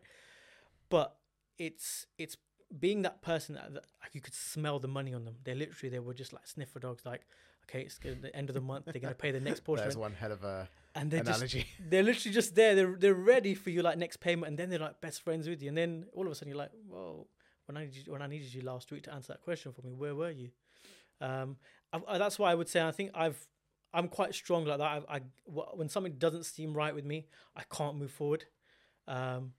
But it's it's being that person that, that you could smell the money on them. They literally they were just like sniffer dogs. Like, okay, it's good- the end of the month. They're gonna pay the next portion, There's one hell of a and they're just analogy. they're literally just there. They're they're ready for you like next payment, and then they're like best friends with you. And then all of a sudden you're like, whoa, when I needed you, when I needed you last week to answer that question for me, where were you? Um, I, I- that's why I would say I think I've I'm quite strong like that. I, I when something doesn't seem right with me, I can't move forward. Um,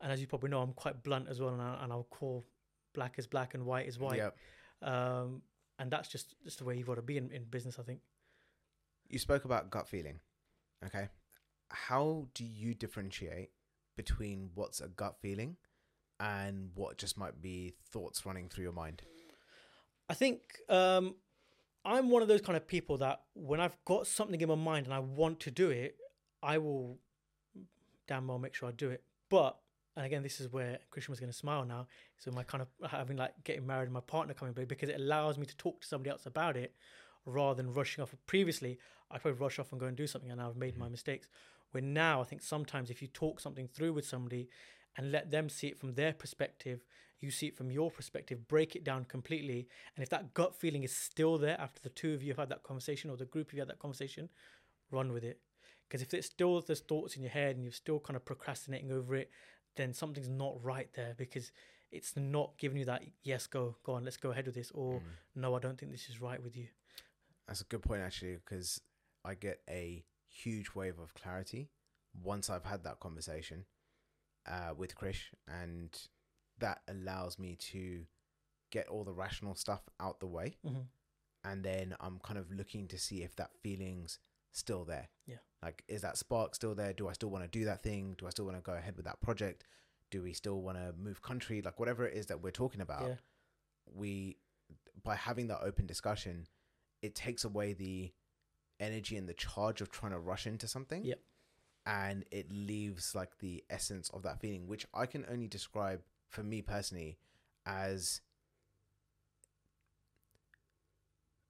and as you probably know, I'm quite blunt as well, and, I, and I'll call black is black and white is white. Yep. Um, and that's just just the way you've got to be in, in business, I think. You spoke about gut feeling. Okay. How do you differentiate between what's a gut feeling and what just might be thoughts running through your mind? I think um, I'm one of those kind of people that when I've got something in my mind and I want to do it, I will damn well make sure I do it. But and again, this is where Christian was going to smile now. So my kind of having like getting married and my partner coming back because it allows me to talk to somebody else about it rather than rushing off. Previously, I probably rush off and go and do something, and I've made my mistakes. Where now, I think sometimes if you talk something through with somebody and let them see it from their perspective, you see it from your perspective, break it down completely. And if that gut feeling is still there after the two of you have had that conversation or the group of you had that conversation, run with it. Because if it's still there's thoughts in your head and you're still kind of procrastinating over it, then something's not right there because it's not giving you that yes, go, go on, let's go ahead with this, or mm. no, I don't think this is right with you. That's a good point, actually, because I get a huge wave of clarity once I've had that conversation uh, with Krish, and that allows me to get all the rational stuff out the way, Mhm. and then I'm kind of looking to see if that feeling's still there. Yeah. Like, is that spark still there? Do I still want to do that thing? Do I still want to go ahead with that project? Do we still want to move country? Like, whatever it is that we're talking about, Yeah. we, by having that open discussion, it takes away the energy and the charge of trying to rush into something. Yep. And it leaves like the essence of that feeling, which I can only describe for me personally as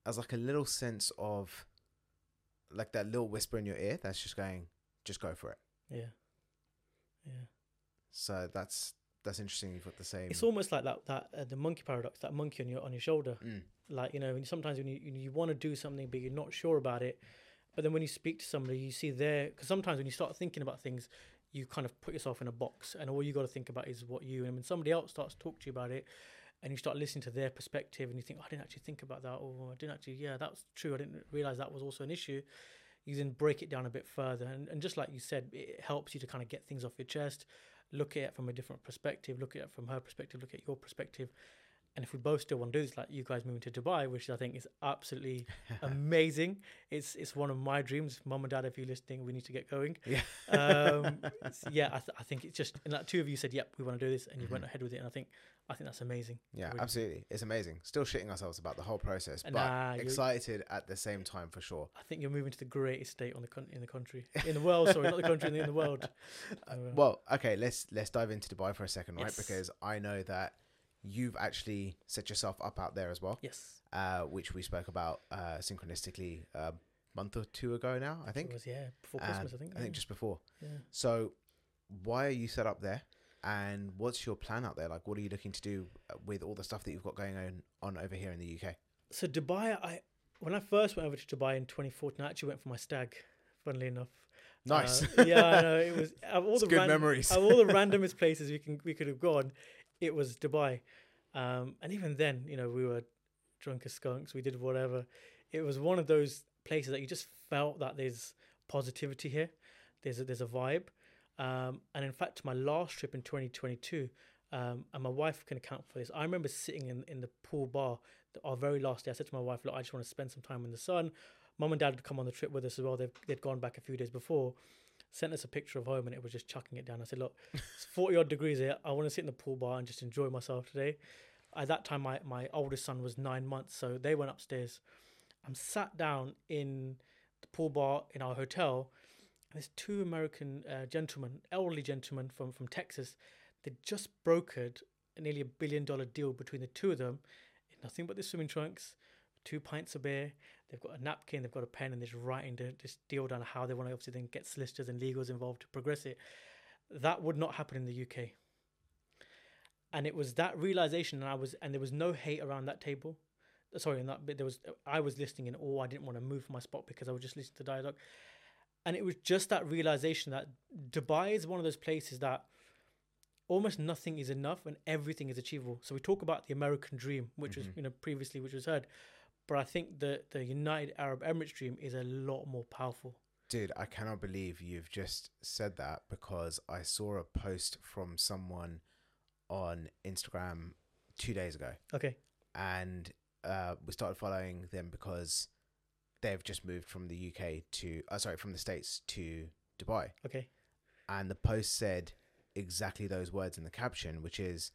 as like a little sense of like that little whisper in your ear that's just going, just go for it. Yeah. Yeah. So that's that's interesting. You've got the same. It's almost like that that uh, the monkey paradox, that monkey on your on your shoulder. Mm. Like you know, when sometimes when you you, you want to do something but you're not sure about it, but then when you speak to somebody, you see there because sometimes when you start thinking about things, you kind of put yourself in a box, and all you got to think about is what you. And when somebody else starts to talk to you about it, and you start listening to their perspective, and you think, oh, I didn't actually think about that, or I didn't actually, yeah, that's true. I didn't realize that was also an issue. You then break it down a bit further, and, and just like you said, it helps you to kind of get things off your chest, look at it from a different perspective, look at it from her perspective, look at your perspective. And if we both still want to do this, like you guys moving to Dubai, which I think is absolutely amazing. It's it's one of my dreams. Mom and dad, if you're listening, we need to get going. Yeah. Um, yeah, I, th- I think it's just and like two of you said, "Yep, we want to do this," and you went Mhm. ahead with it. And I think I think that's amazing. Yeah, Really. absolutely. It's amazing. Still shitting ourselves about the whole process, but Nah, excited at the same time for sure. I think you're moving to the greatest state on the con- in the country, in the world. sorry, not the country, in the world. Uh, Uh, well, okay, let's let's dive into Dubai for a second, right? Yes. Because I know that you've actually set yourself up out there as well, yes, uh, which we spoke about uh, synchronistically a month or two ago now, I it think. was yeah before Um, Christmas. I think. I think yeah. just before. yeah. So, why are you set up there? And what's your plan out there? Like, what are you looking to do uh, with all the stuff that you've got going on, on over here in the UK? So Dubai, I when I first went over to Dubai in 2014, I actually went for my stag. Funnily enough, Nice. Uh, yeah, I know it was all It's the good ran- memories. of all the randomest places we can we could have gone, it was Dubai, um, and even then, you know, we were drunk as skunks. We did whatever. It was one of those places that you just felt that there's positivity here. There's a, there's a vibe, um, and in fact, my last trip in 2022, um, and my wife can account for this. I remember sitting in in the pool bar our very last day. I said to my wife, "Look, I just want to spend some time in the sun." Mum and dad had come on the trip with us as well. They've, they'd gone back a few days before, sent us a picture of home, and it was just chucking it down. I said, "Look, it's 40 odd degrees here. I want to sit in the pool bar and just enjoy myself today." At that time, my, my oldest son was nine months, so they went upstairs. I'm sat down in the pool bar in our hotel, and there's two American uh, gentlemen, elderly gentlemen from, from Texas. They just brokered a nearly a billion dollar deal between the two of them in nothing but the swimming trunks, two pints of beer. They've got a napkin, they've got a pen, and they're just writing the, this deal down how they want to obviously then get solicitors and legals involved to progress it. That would not happen in the UK. And it was that realization, and I was, and there was no hate around that table. Sorry, in that bit, there was. I was listening in awe. I didn't want to move from my spot because I was just listening to dialogue, and it was just that realization that Dubai is one of those places that almost nothing is enough and everything is achievable. So we talk about the American dream, which was Mhm. you know previously which was heard, but I think the the United Arab Emirates dream is a lot more powerful. Dude, I cannot believe you've just said that because I saw a post from someone on Instagram two days ago, Okay. and uh, we started following them because they've just moved from the UK to, uh, sorry, from the States to Dubai. Okay. And the post said exactly those words in the caption, which is,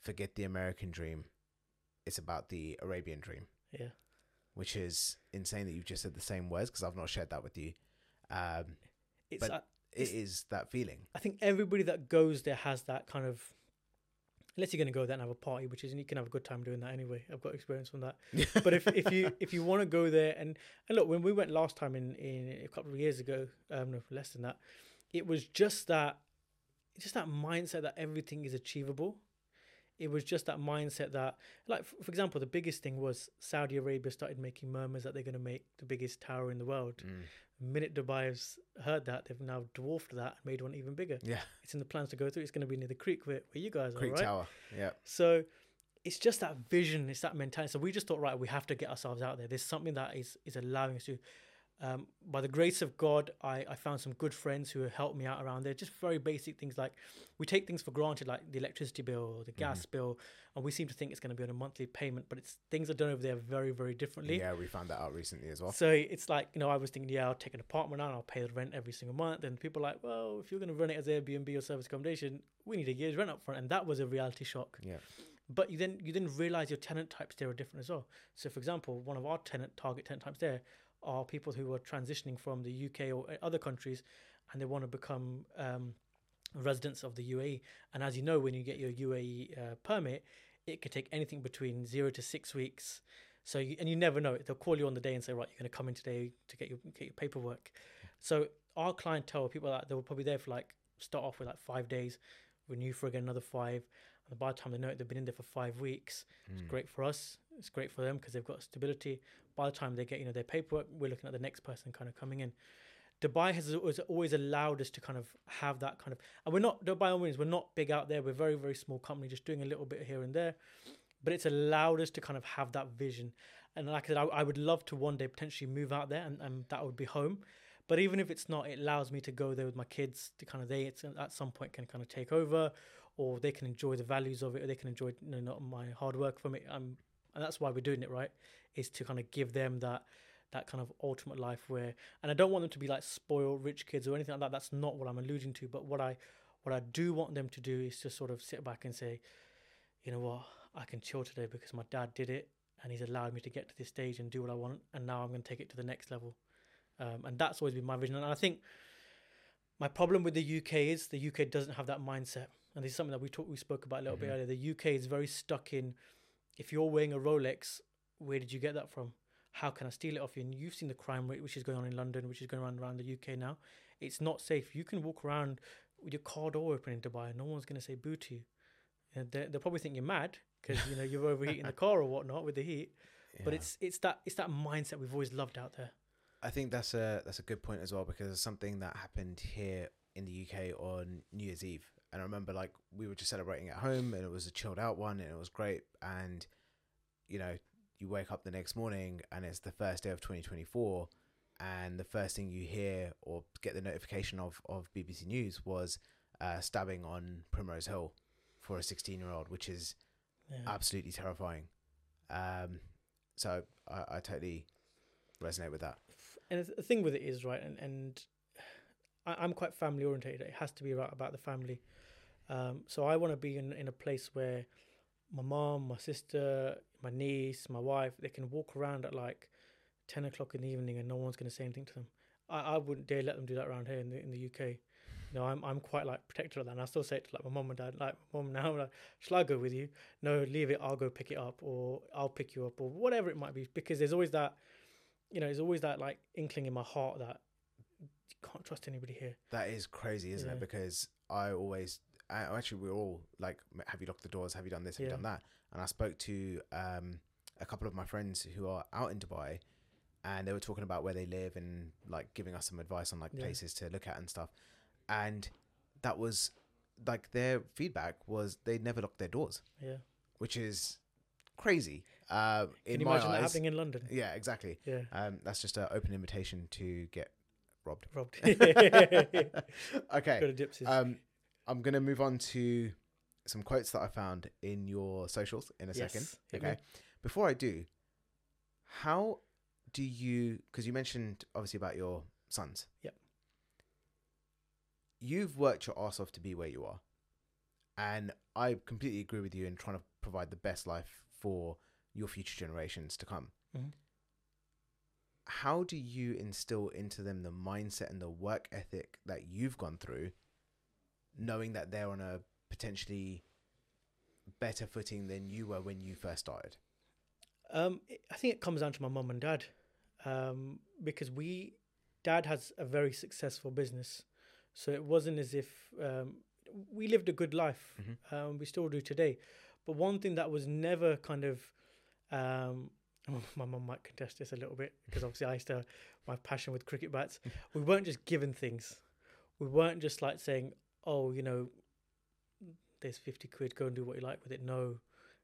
forget the American dream. It's about the Arabian dream. Yeah. which is insane that you've just said the same words because I've not shared that with you. Um, It's But- uh, it It's- that feeling. I think everybody that goes there has that kind of. Unless you're going to go there and have a party, which is and you can have a good time doing that anyway. I've got experience from that. But if, if you if you want to go there and and look, when we went last time in in a couple of years ago, um, no less than that, it was just that, just that mindset that everything is achievable. It was just that mindset that, like for, for example, the biggest thing was Saudi Arabia started making murmurs that they're going to make the biggest tower in the world. Mm. The minute Dubai has heard that, they've now dwarfed that and made one even bigger. Yeah, It's in the plans to go through. It's going to be near the creek where, where you guys Creek are, right? Tower. Yeah, So it's just that vision, it's that mentality. So we just thought, right, we have to get ourselves out there. There's something that is is allowing us to. Um, by the grace of God, I, I found some good friends who helped me out around there. Just very basic things like we take things for granted, like the electricity bill or the gas bill, and we seem to think it's going to be on a monthly payment, but it's things are done over there very, very differently. yeah. We found that out recently as well. So it's like, you know, I was thinking, yeah, I'll take an apartment out and I'll pay the rent every single month. And people are like, well, if you're going to run it as Airbnb or service accommodation, we need a year's rent up front. And that was a reality shock. Yeah, But you then you then realize your tenant types there are different as well. So for example, one of our tenant target tenant types there are people who are transitioning from the UK or other countries and they want to become um, residents of the UAE. And as you know, when you get your UAE uh, permit, it could take anything between zero to six weeks. So you, and you never know. They'll call you on the day and say, right, you're going to come in today to get your get your paperwork. So our clientele, people that they were probably there for like start off with like five days, renew for again another five, and by the time they know it, they've been in there for five weeks. It's Mm. great for us. It's great for them because they've got stability. By the time they get you know their paperwork, we're looking at the next person kind of coming in. Dubai has always, allowed us to kind of have that kind of, and we're not by all means we're not big out there. We're very very small company, just doing a little bit here and there, but it's allowed us to kind of have that vision. And like I said, I, I would love to one day potentially move out there, and, and that would be home. But even if it's not, it allows me to go there with my kids to kind of they at some point can kind of take over, or they can enjoy the values of it, or they can enjoy you know not my hard work from it. Um, and that's why we're doing it, right? Is to kind of give them that that kind of ultimate life where, and I don't want them to be like spoiled rich kids or anything like that. That's not what I'm alluding to. But what I what I do want them to do is to sort of sit back and say, you know what, I can chill today because my dad did it and he's allowed me to get to this stage and do what I want, and now I'm going to take it to the next level. Um, and that's always been my vision. And I think my problem with the UK is the UK doesn't have that mindset. And this is something that we talked, we spoke about a little bit Mhm. earlier. The UK is very stuck in, if you're wearing a Rolex, where did you get that from? How can I steal it off you? And you've seen the crime rate, which is going on in London, which is going on around the UK now. It's not safe. You can walk around with your car door open in Dubai, and no one's going to say boo to you. And they- they'll probably think you're mad because you know you're overheating the car or whatnot with the heat. But it's it's that it's that mindset we've always loved out there. I think that's a that's a good point as well because it's something that happened here in the UK on New Year's Eve, and I remember like we were just celebrating at home, and it was a chilled out one, and it was great. And you know, you wake up the next morning, and it's the first day of 2024, and the first thing you hear or get the notification of of BBC News was uh, stabbing on Primrose Hill for a 16 year old, which is Yeah. absolutely terrifying. Um, so I, I totally resonate with that. and the thing with it is right and and I, i'm quite family orientated it has to be right about the family um, so i want to be in, in a place where my mom my sister my niece my wife they can walk around at like 10 o'clock in the evening and no one's going to say anything to them I, I wouldn't dare let them do that around here in the, in the uk you know, I'm I'm quite like protective of that. And I still say it to like my mom and dad, like mom now, like, shall I go with you? No, leave it. I'll go pick it up, or I'll pick you up, or whatever it might be. Because there's always that, you know, there's always that like inkling in my heart that you can't trust anybody here. That is crazy, isn't Yeah. it? Because I always, I, actually, we're all like, have you locked the doors? Have you done this? Have you done that? And I spoke to um, a couple of my friends who are out in Dubai, and they were talking about where they live and like giving us some advice on like Yeah. places to look at and stuff. And that was like their feedback was they never locked their doors, Yeah, which is crazy. Uh, in Can you my imagine that happening in London? Yeah, exactly. Yeah, Um, that's just an open invitation to get robbed. robbed. Okay. Um, I'm gonna move on to some quotes that I found in your socials in a second. Yes, me. Okay. Before I do, how do you? Because you mentioned obviously about your sons. Yep. You've worked your ass off to be where you are, and I completely agree with you in trying to provide the best life for your future generations to come. Mhm. How do you instill into them the mindset and the work ethic that you've gone through, knowing that they're on a potentially better footing than you were when you first started? Um, I think it comes down to my mum and dad, um, because we, dad has a very successful business, so it wasn't as if um, we lived a good life. Mhm. Um, we still do today, but one thing that was never kind of, um, my mum might contest this a little bit because obviously I used to my passion with cricket bats. we weren't just given things. We weren't just like saying, "Oh, you know, there's fifty quid. Go and do what you like with it." No,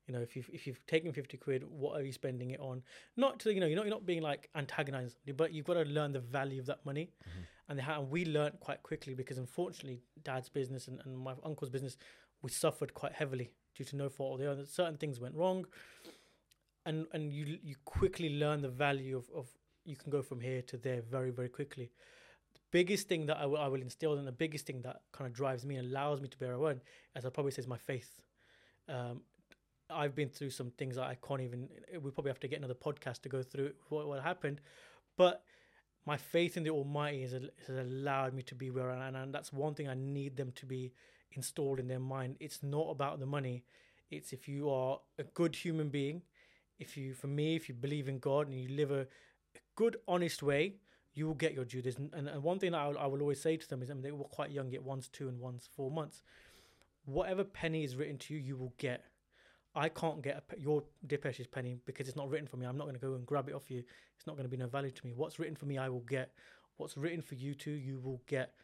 you know, if you've if you've taken fifty quid, what are you spending it on? Not to you know, you're not you're not being like antagonized, but you've got to learn the value of that money, mm-hmm. and, how, and we learned quite quickly because unfortunately, dad's business and, and my uncle's business, we suffered quite heavily due to no fault of their own. Certain things went wrong, and and you you quickly learn the value of of you can go from here to there very very quickly. Biggest thing that I will I will instill and the biggest thing that kind of drives me and allows me to bear a word, as I probably say, is my faith. Um, I've been through some things that I can't even. We probably have to get another podcast to go through what, what happened, but my faith in the Almighty has, has allowed me to be where I am, and that's one thing I need them to be installed in their mind. It's not about the money. It's if you are a good human being, if you, for me, if you believe in God and you live a, a good, honest way, you will get your due. There's, and, and one thing that I will, I will always say to them is, I mean, they were quite young, yet one's two and one's four months. Whatever penny is written to you, you will get. I can't get a, your Dipesh's penny because it's not written for me. I'm not going to go and grab it off you. It's not going to be no value to me. What's written for me, I will get. What's written for you too, you will get.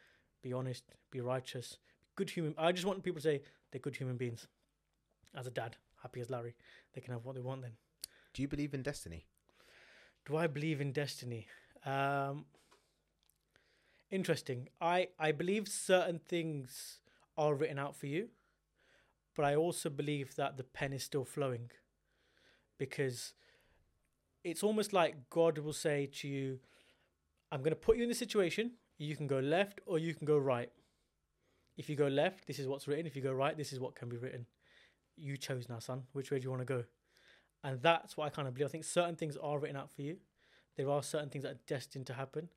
Be honest, be righteous, good human. I just want people to say they're good human beings. As a dad, happy as Larry, they can have what they want. Then, Do you believe in destiny? do I believe in destiny? Um, interesting. I I believe certain things are written out for you, but I also believe that the pen is still flowing, because it's almost like God will say to you, "I'm going to put you in this situation. You can go left or you can go right. If you go left, this is what's written. If you go right, this is what can be written. You chose now, son. Which way do you want to go?" And that's what I kind of believe. I think certain things are written out for you. There are certain things that are destined to happen,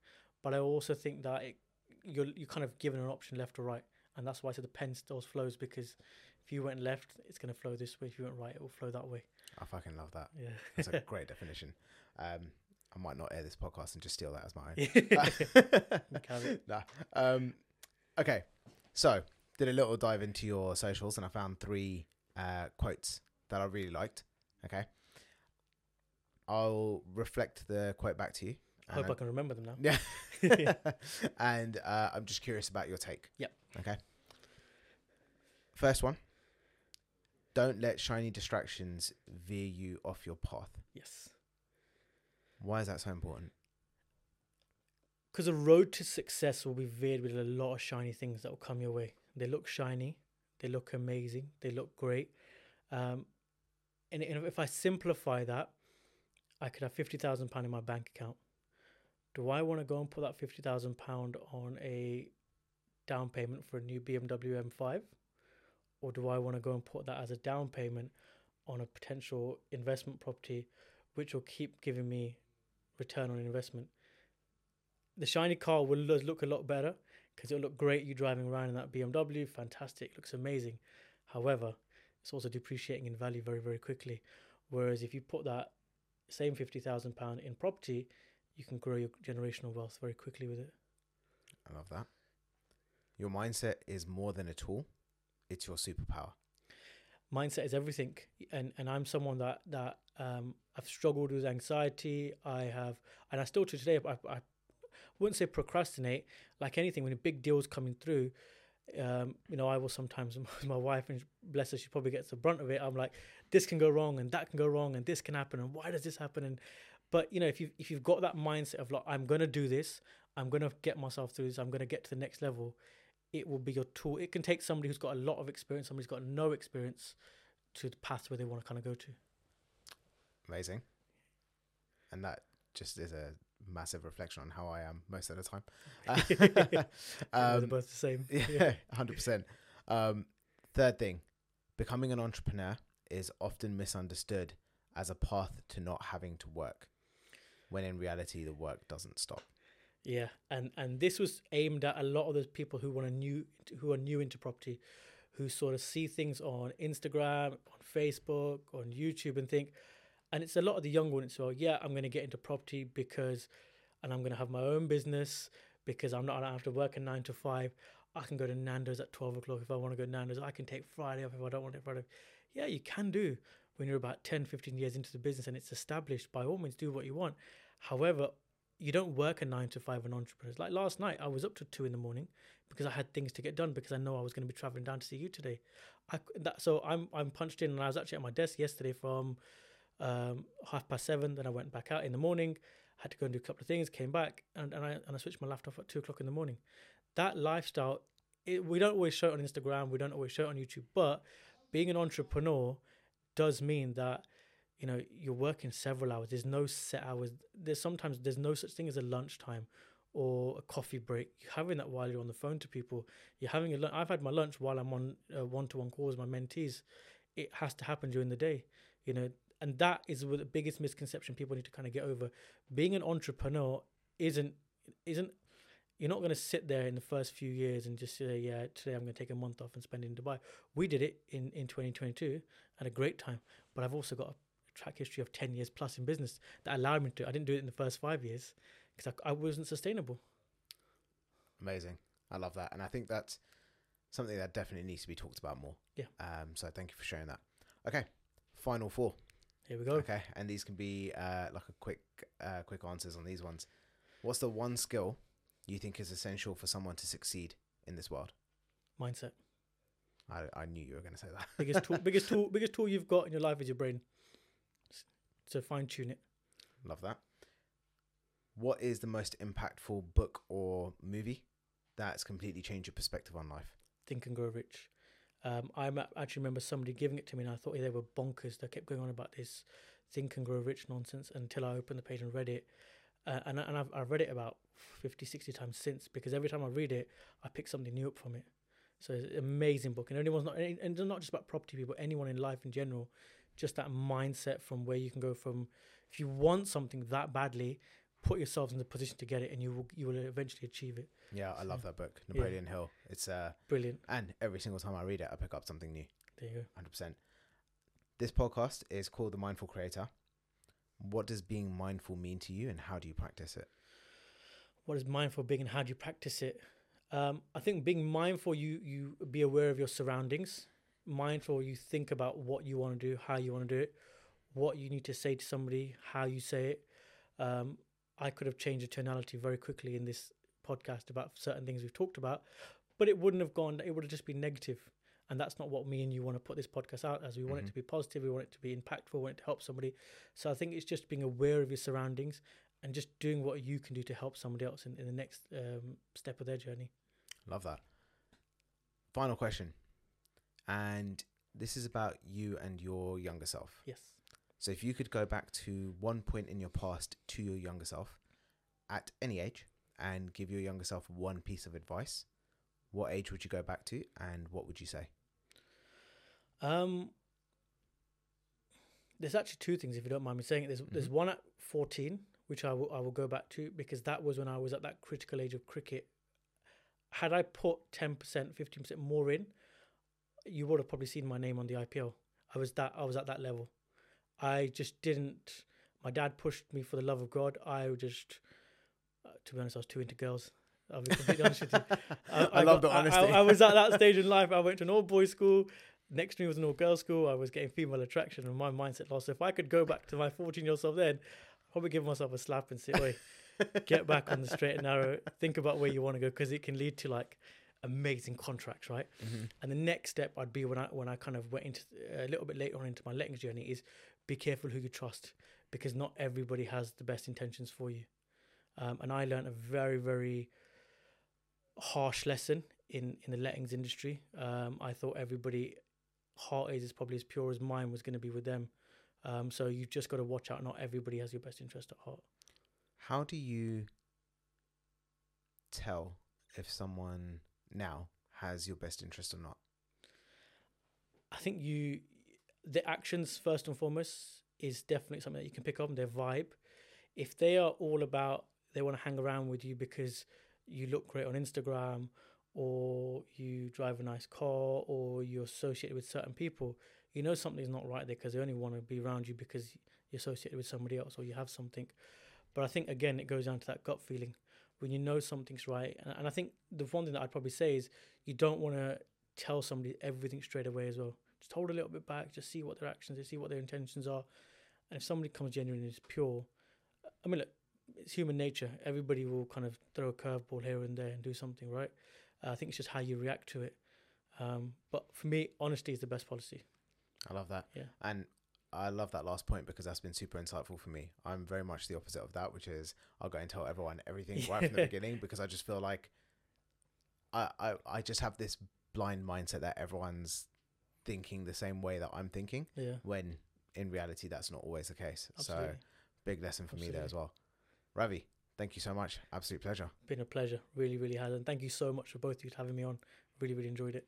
but I also think that it, you're you're kind of given an option left or right, and that's why I said the pen still flows because if you went left, it's going to flow this way. If you went right, it will flow that way. I fucking love that. Yeah. That's a great definition. Um, I might not air this podcast and just steal that as my own. Nah. Um, okay, so did a little dive into your socials and I found three uh, quotes that I really liked. Okay, I'll reflect the quote back to you. I hope I can remember them now. Yeah. and uh, I'm just curious about your take. Yep. Okay. First one. Don't let shiny distractions veer you off your path. Yes. Why is that so important? Because the road to success will be veered with a lot of shiny things that will come your way. They look shiny, they look amazing, they look great. Um, and if I simplify that, I could have fifty thousand pound in my bank account. Do I want to go and put that fifty thousand pound on a down payment for a new BMW M5, or do I want to go and put that as a down payment on a potential investment property, which will keep giving me return on investment? the shiny car will look a lot better because it'll look great you driving around in that BMW. Fantastic, looks amazing. However, it's also depreciating in value very, very quickly. Whereas if you put that same fifty thousand pound in property, you can grow your generational wealth very quickly with it. I love that. Your mindset is more than a tool; it's your superpower. mindset is everything and and i'm someone that that um i've struggled with anxiety i have and i still to today I, I wouldn't say procrastinate like anything when a big deals coming through Um, you know, I will sometimes my wife and bless her, she probably gets the brunt of it. I'm like, this can go wrong and that can go wrong and this can happen and why does this happen? And but you know, if you if you've got that mindset of like, I'm gonna do this, I'm gonna get myself through this, I'm gonna get to the next level, it will be your tool. It can take somebody who's got a lot of experience, somebody who's got no experience, to the path where they want to kind of go to. Amazing. And that just is a massive reflection on how I am most of the time. um, They're both the same. Yeah, hundred percent. Um, third thing, becoming an entrepreneur is often misunderstood as a path to not having to work, when in reality the work doesn't stop. Yeah, and and this was aimed at a lot of those people who want to new who are new into property, who sort of see things on Instagram, on Facebook, on YouTube, and think, and it's a lot of the young ones. So yeah, I'm going to get into property because, and I'm going to have my own business because I'm not. going don't have to work a nine to five. I can go to Nando's at twelve o'clock if I want to go to Nando's. I can take Friday off if I don't want it Friday. Yeah, you can do when you're about 10, 15 years into the business and it's established. By all means, do what you want. However, you don't work a nine to five an entrepreneur. Like last night, I was up to two in the morning because I had things to get done because I know I was going to be traveling down to see you today. I that so I'm I'm punched in and I was actually at my desk yesterday from um, half past seven. Then I went back out in the morning, had to go and do a couple of things, came back, and, and I and I switched my laptop at two o'clock in the morning. That lifestyle, it, we don't always show it on Instagram, we don't always show it on YouTube, but being an entrepreneur does mean that you know you're working several hours. There's no set hours. There's sometimes there's no such thing as a lunchtime or a coffee break. You're having that while you're on the phone to people. You're having a lunch. I've had my lunch while I'm on one to one calls with my mentees. It has to happen during the day, you know, and that is the biggest misconception people need to kind of get over. Being an entrepreneur isn't isn't you're not going to sit there in the first few years and just say, yeah, today I'm going to take a month off and spend it in Dubai. We did it in, in 2022 at a great time, but I've also got a track history of 10 years plus in business that allowed me to. I didn't do it in the first five years because I, I wasn't sustainable. Amazing. I love that. And I think that's something that definitely needs to be talked about more. Yeah. Um, so thank you for sharing that. Okay. Final four. Here we go. Okay. And these can be uh, like a quick, uh, quick answers on these ones. What's the one skill you think is essential for someone to succeed in this world? Mindset. I, I knew you were going to say that. biggest tool, biggest tool, biggest tool you've got in your life is your brain. So fine tune it. Love that. What is the most impactful book or movie that's completely changed your perspective on life? Think and Grow Rich. Um, I actually remember somebody giving it to me, and I thought they were bonkers. They kept going on about this Think and Grow Rich nonsense until I opened the page and read it. Uh, and and I've, I've read it about 50, 60 times since because every time I read it, I pick something new up from it. So it's an amazing book, and anyone's not, and it's not just about property people, anyone in life in general, just that mindset from where you can go from. If you want something that badly, put yourselves in the position to get it, and you will you will eventually achieve it. Yeah, I love that book, Napoleon yeah. Hill. It's uh brilliant, and every single time I read it, I pick up something new. There you go, hundred percent. This podcast is called The Mindful Creator. What does being mindful mean to you, and how do you practice it? What is mindful being, and how do you practice it? Um, I think being mindful, you you be aware of your surroundings. Mindful, you think about what you want to do, how you want to do it, what you need to say to somebody, how you say it. Um, I could have changed the tonality very quickly in this podcast about certain things we've talked about, but it wouldn't have gone. It would have just been negative, and that's not what me and you want to put this podcast out as. We want mm-hmm. it to be positive. We want it to be impactful. We want it to help somebody. So I think it's just being aware of your surroundings and just doing what you can do to help somebody else in, in the next um, step of their journey. Love that. Final question. And this is about you and your younger self. Yes. So if you could go back to one point in your past to your younger self at any age and give your younger self one piece of advice, what age would you go back to and what would you say? Um there's actually two things if you don't mind me saying it. There's mm-hmm. there's one at 14 which I will I will go back to because that was when I was at that critical age of cricket had I put 10%, 15% more in, you would have probably seen my name on the IPL. I was that I was at that level. I just didn't. My dad pushed me for the love of God. I just, uh, to be honest, I was too into girls. I'll be completely honest with you. I, I, I love got, the honesty. I, I, was at that stage in life. I went to an all boys school. Next to me was an all girls school. I was getting female attraction, and my mindset lost. So if I could go back to my 14 year old self then, I'd probably give myself a slap and say, "Wait, get back on the straight and narrow. Think about where you want to go because it can lead to like amazing contracts, right? Mhm. And the next step I'd be when I when I kind of went into a little bit later on into my lettings journey is be careful who you trust because not everybody has the best intentions for you. Um, and I learned a very very harsh lesson in in the lettings industry. Um, I thought everybody heart is is probably as pure as mine was going to be with them. Um, so you've just got to watch out. Not everybody has your best interest at heart. How do you tell if someone now has your best interest or not? I think you, the actions first and foremost is definitely something that you can pick up. on Their vibe, if they are all about they want to hang around with you because you look great on Instagram, or you drive a nice car, or you're associated with certain people, you know something's not right there because they only want to be around you because you're associated with somebody else or you have something. But I think again it goes down to that gut feeling when you know something's right. And, I think the one thing that I'd probably say is you don't want to tell somebody everything straight away as well. Just hold a little bit back, just see what their actions, is, see what their intentions are. And if somebody comes genuine and is pure, I mean, look, it's human nature. Everybody will kind of throw a curveball here and there and do something, right? Uh, I think it's just how you react to it. Um, but for me, honesty is the best policy. I love that. Yeah. And I love that last point because that's been super insightful for me. I'm very much the opposite of that, which is I'll go and tell everyone everything right from the beginning because I just feel like I, I I just have this blind mindset that everyone's thinking the same way that I'm thinking Yeah, when in reality that's not always the case. absolutely. So big lesson for me there as well. Ravi, thank you so much. Absolute pleasure. Been a pleasure. Really, really has. And thank you so much for both of you having me on. Really, really enjoyed it.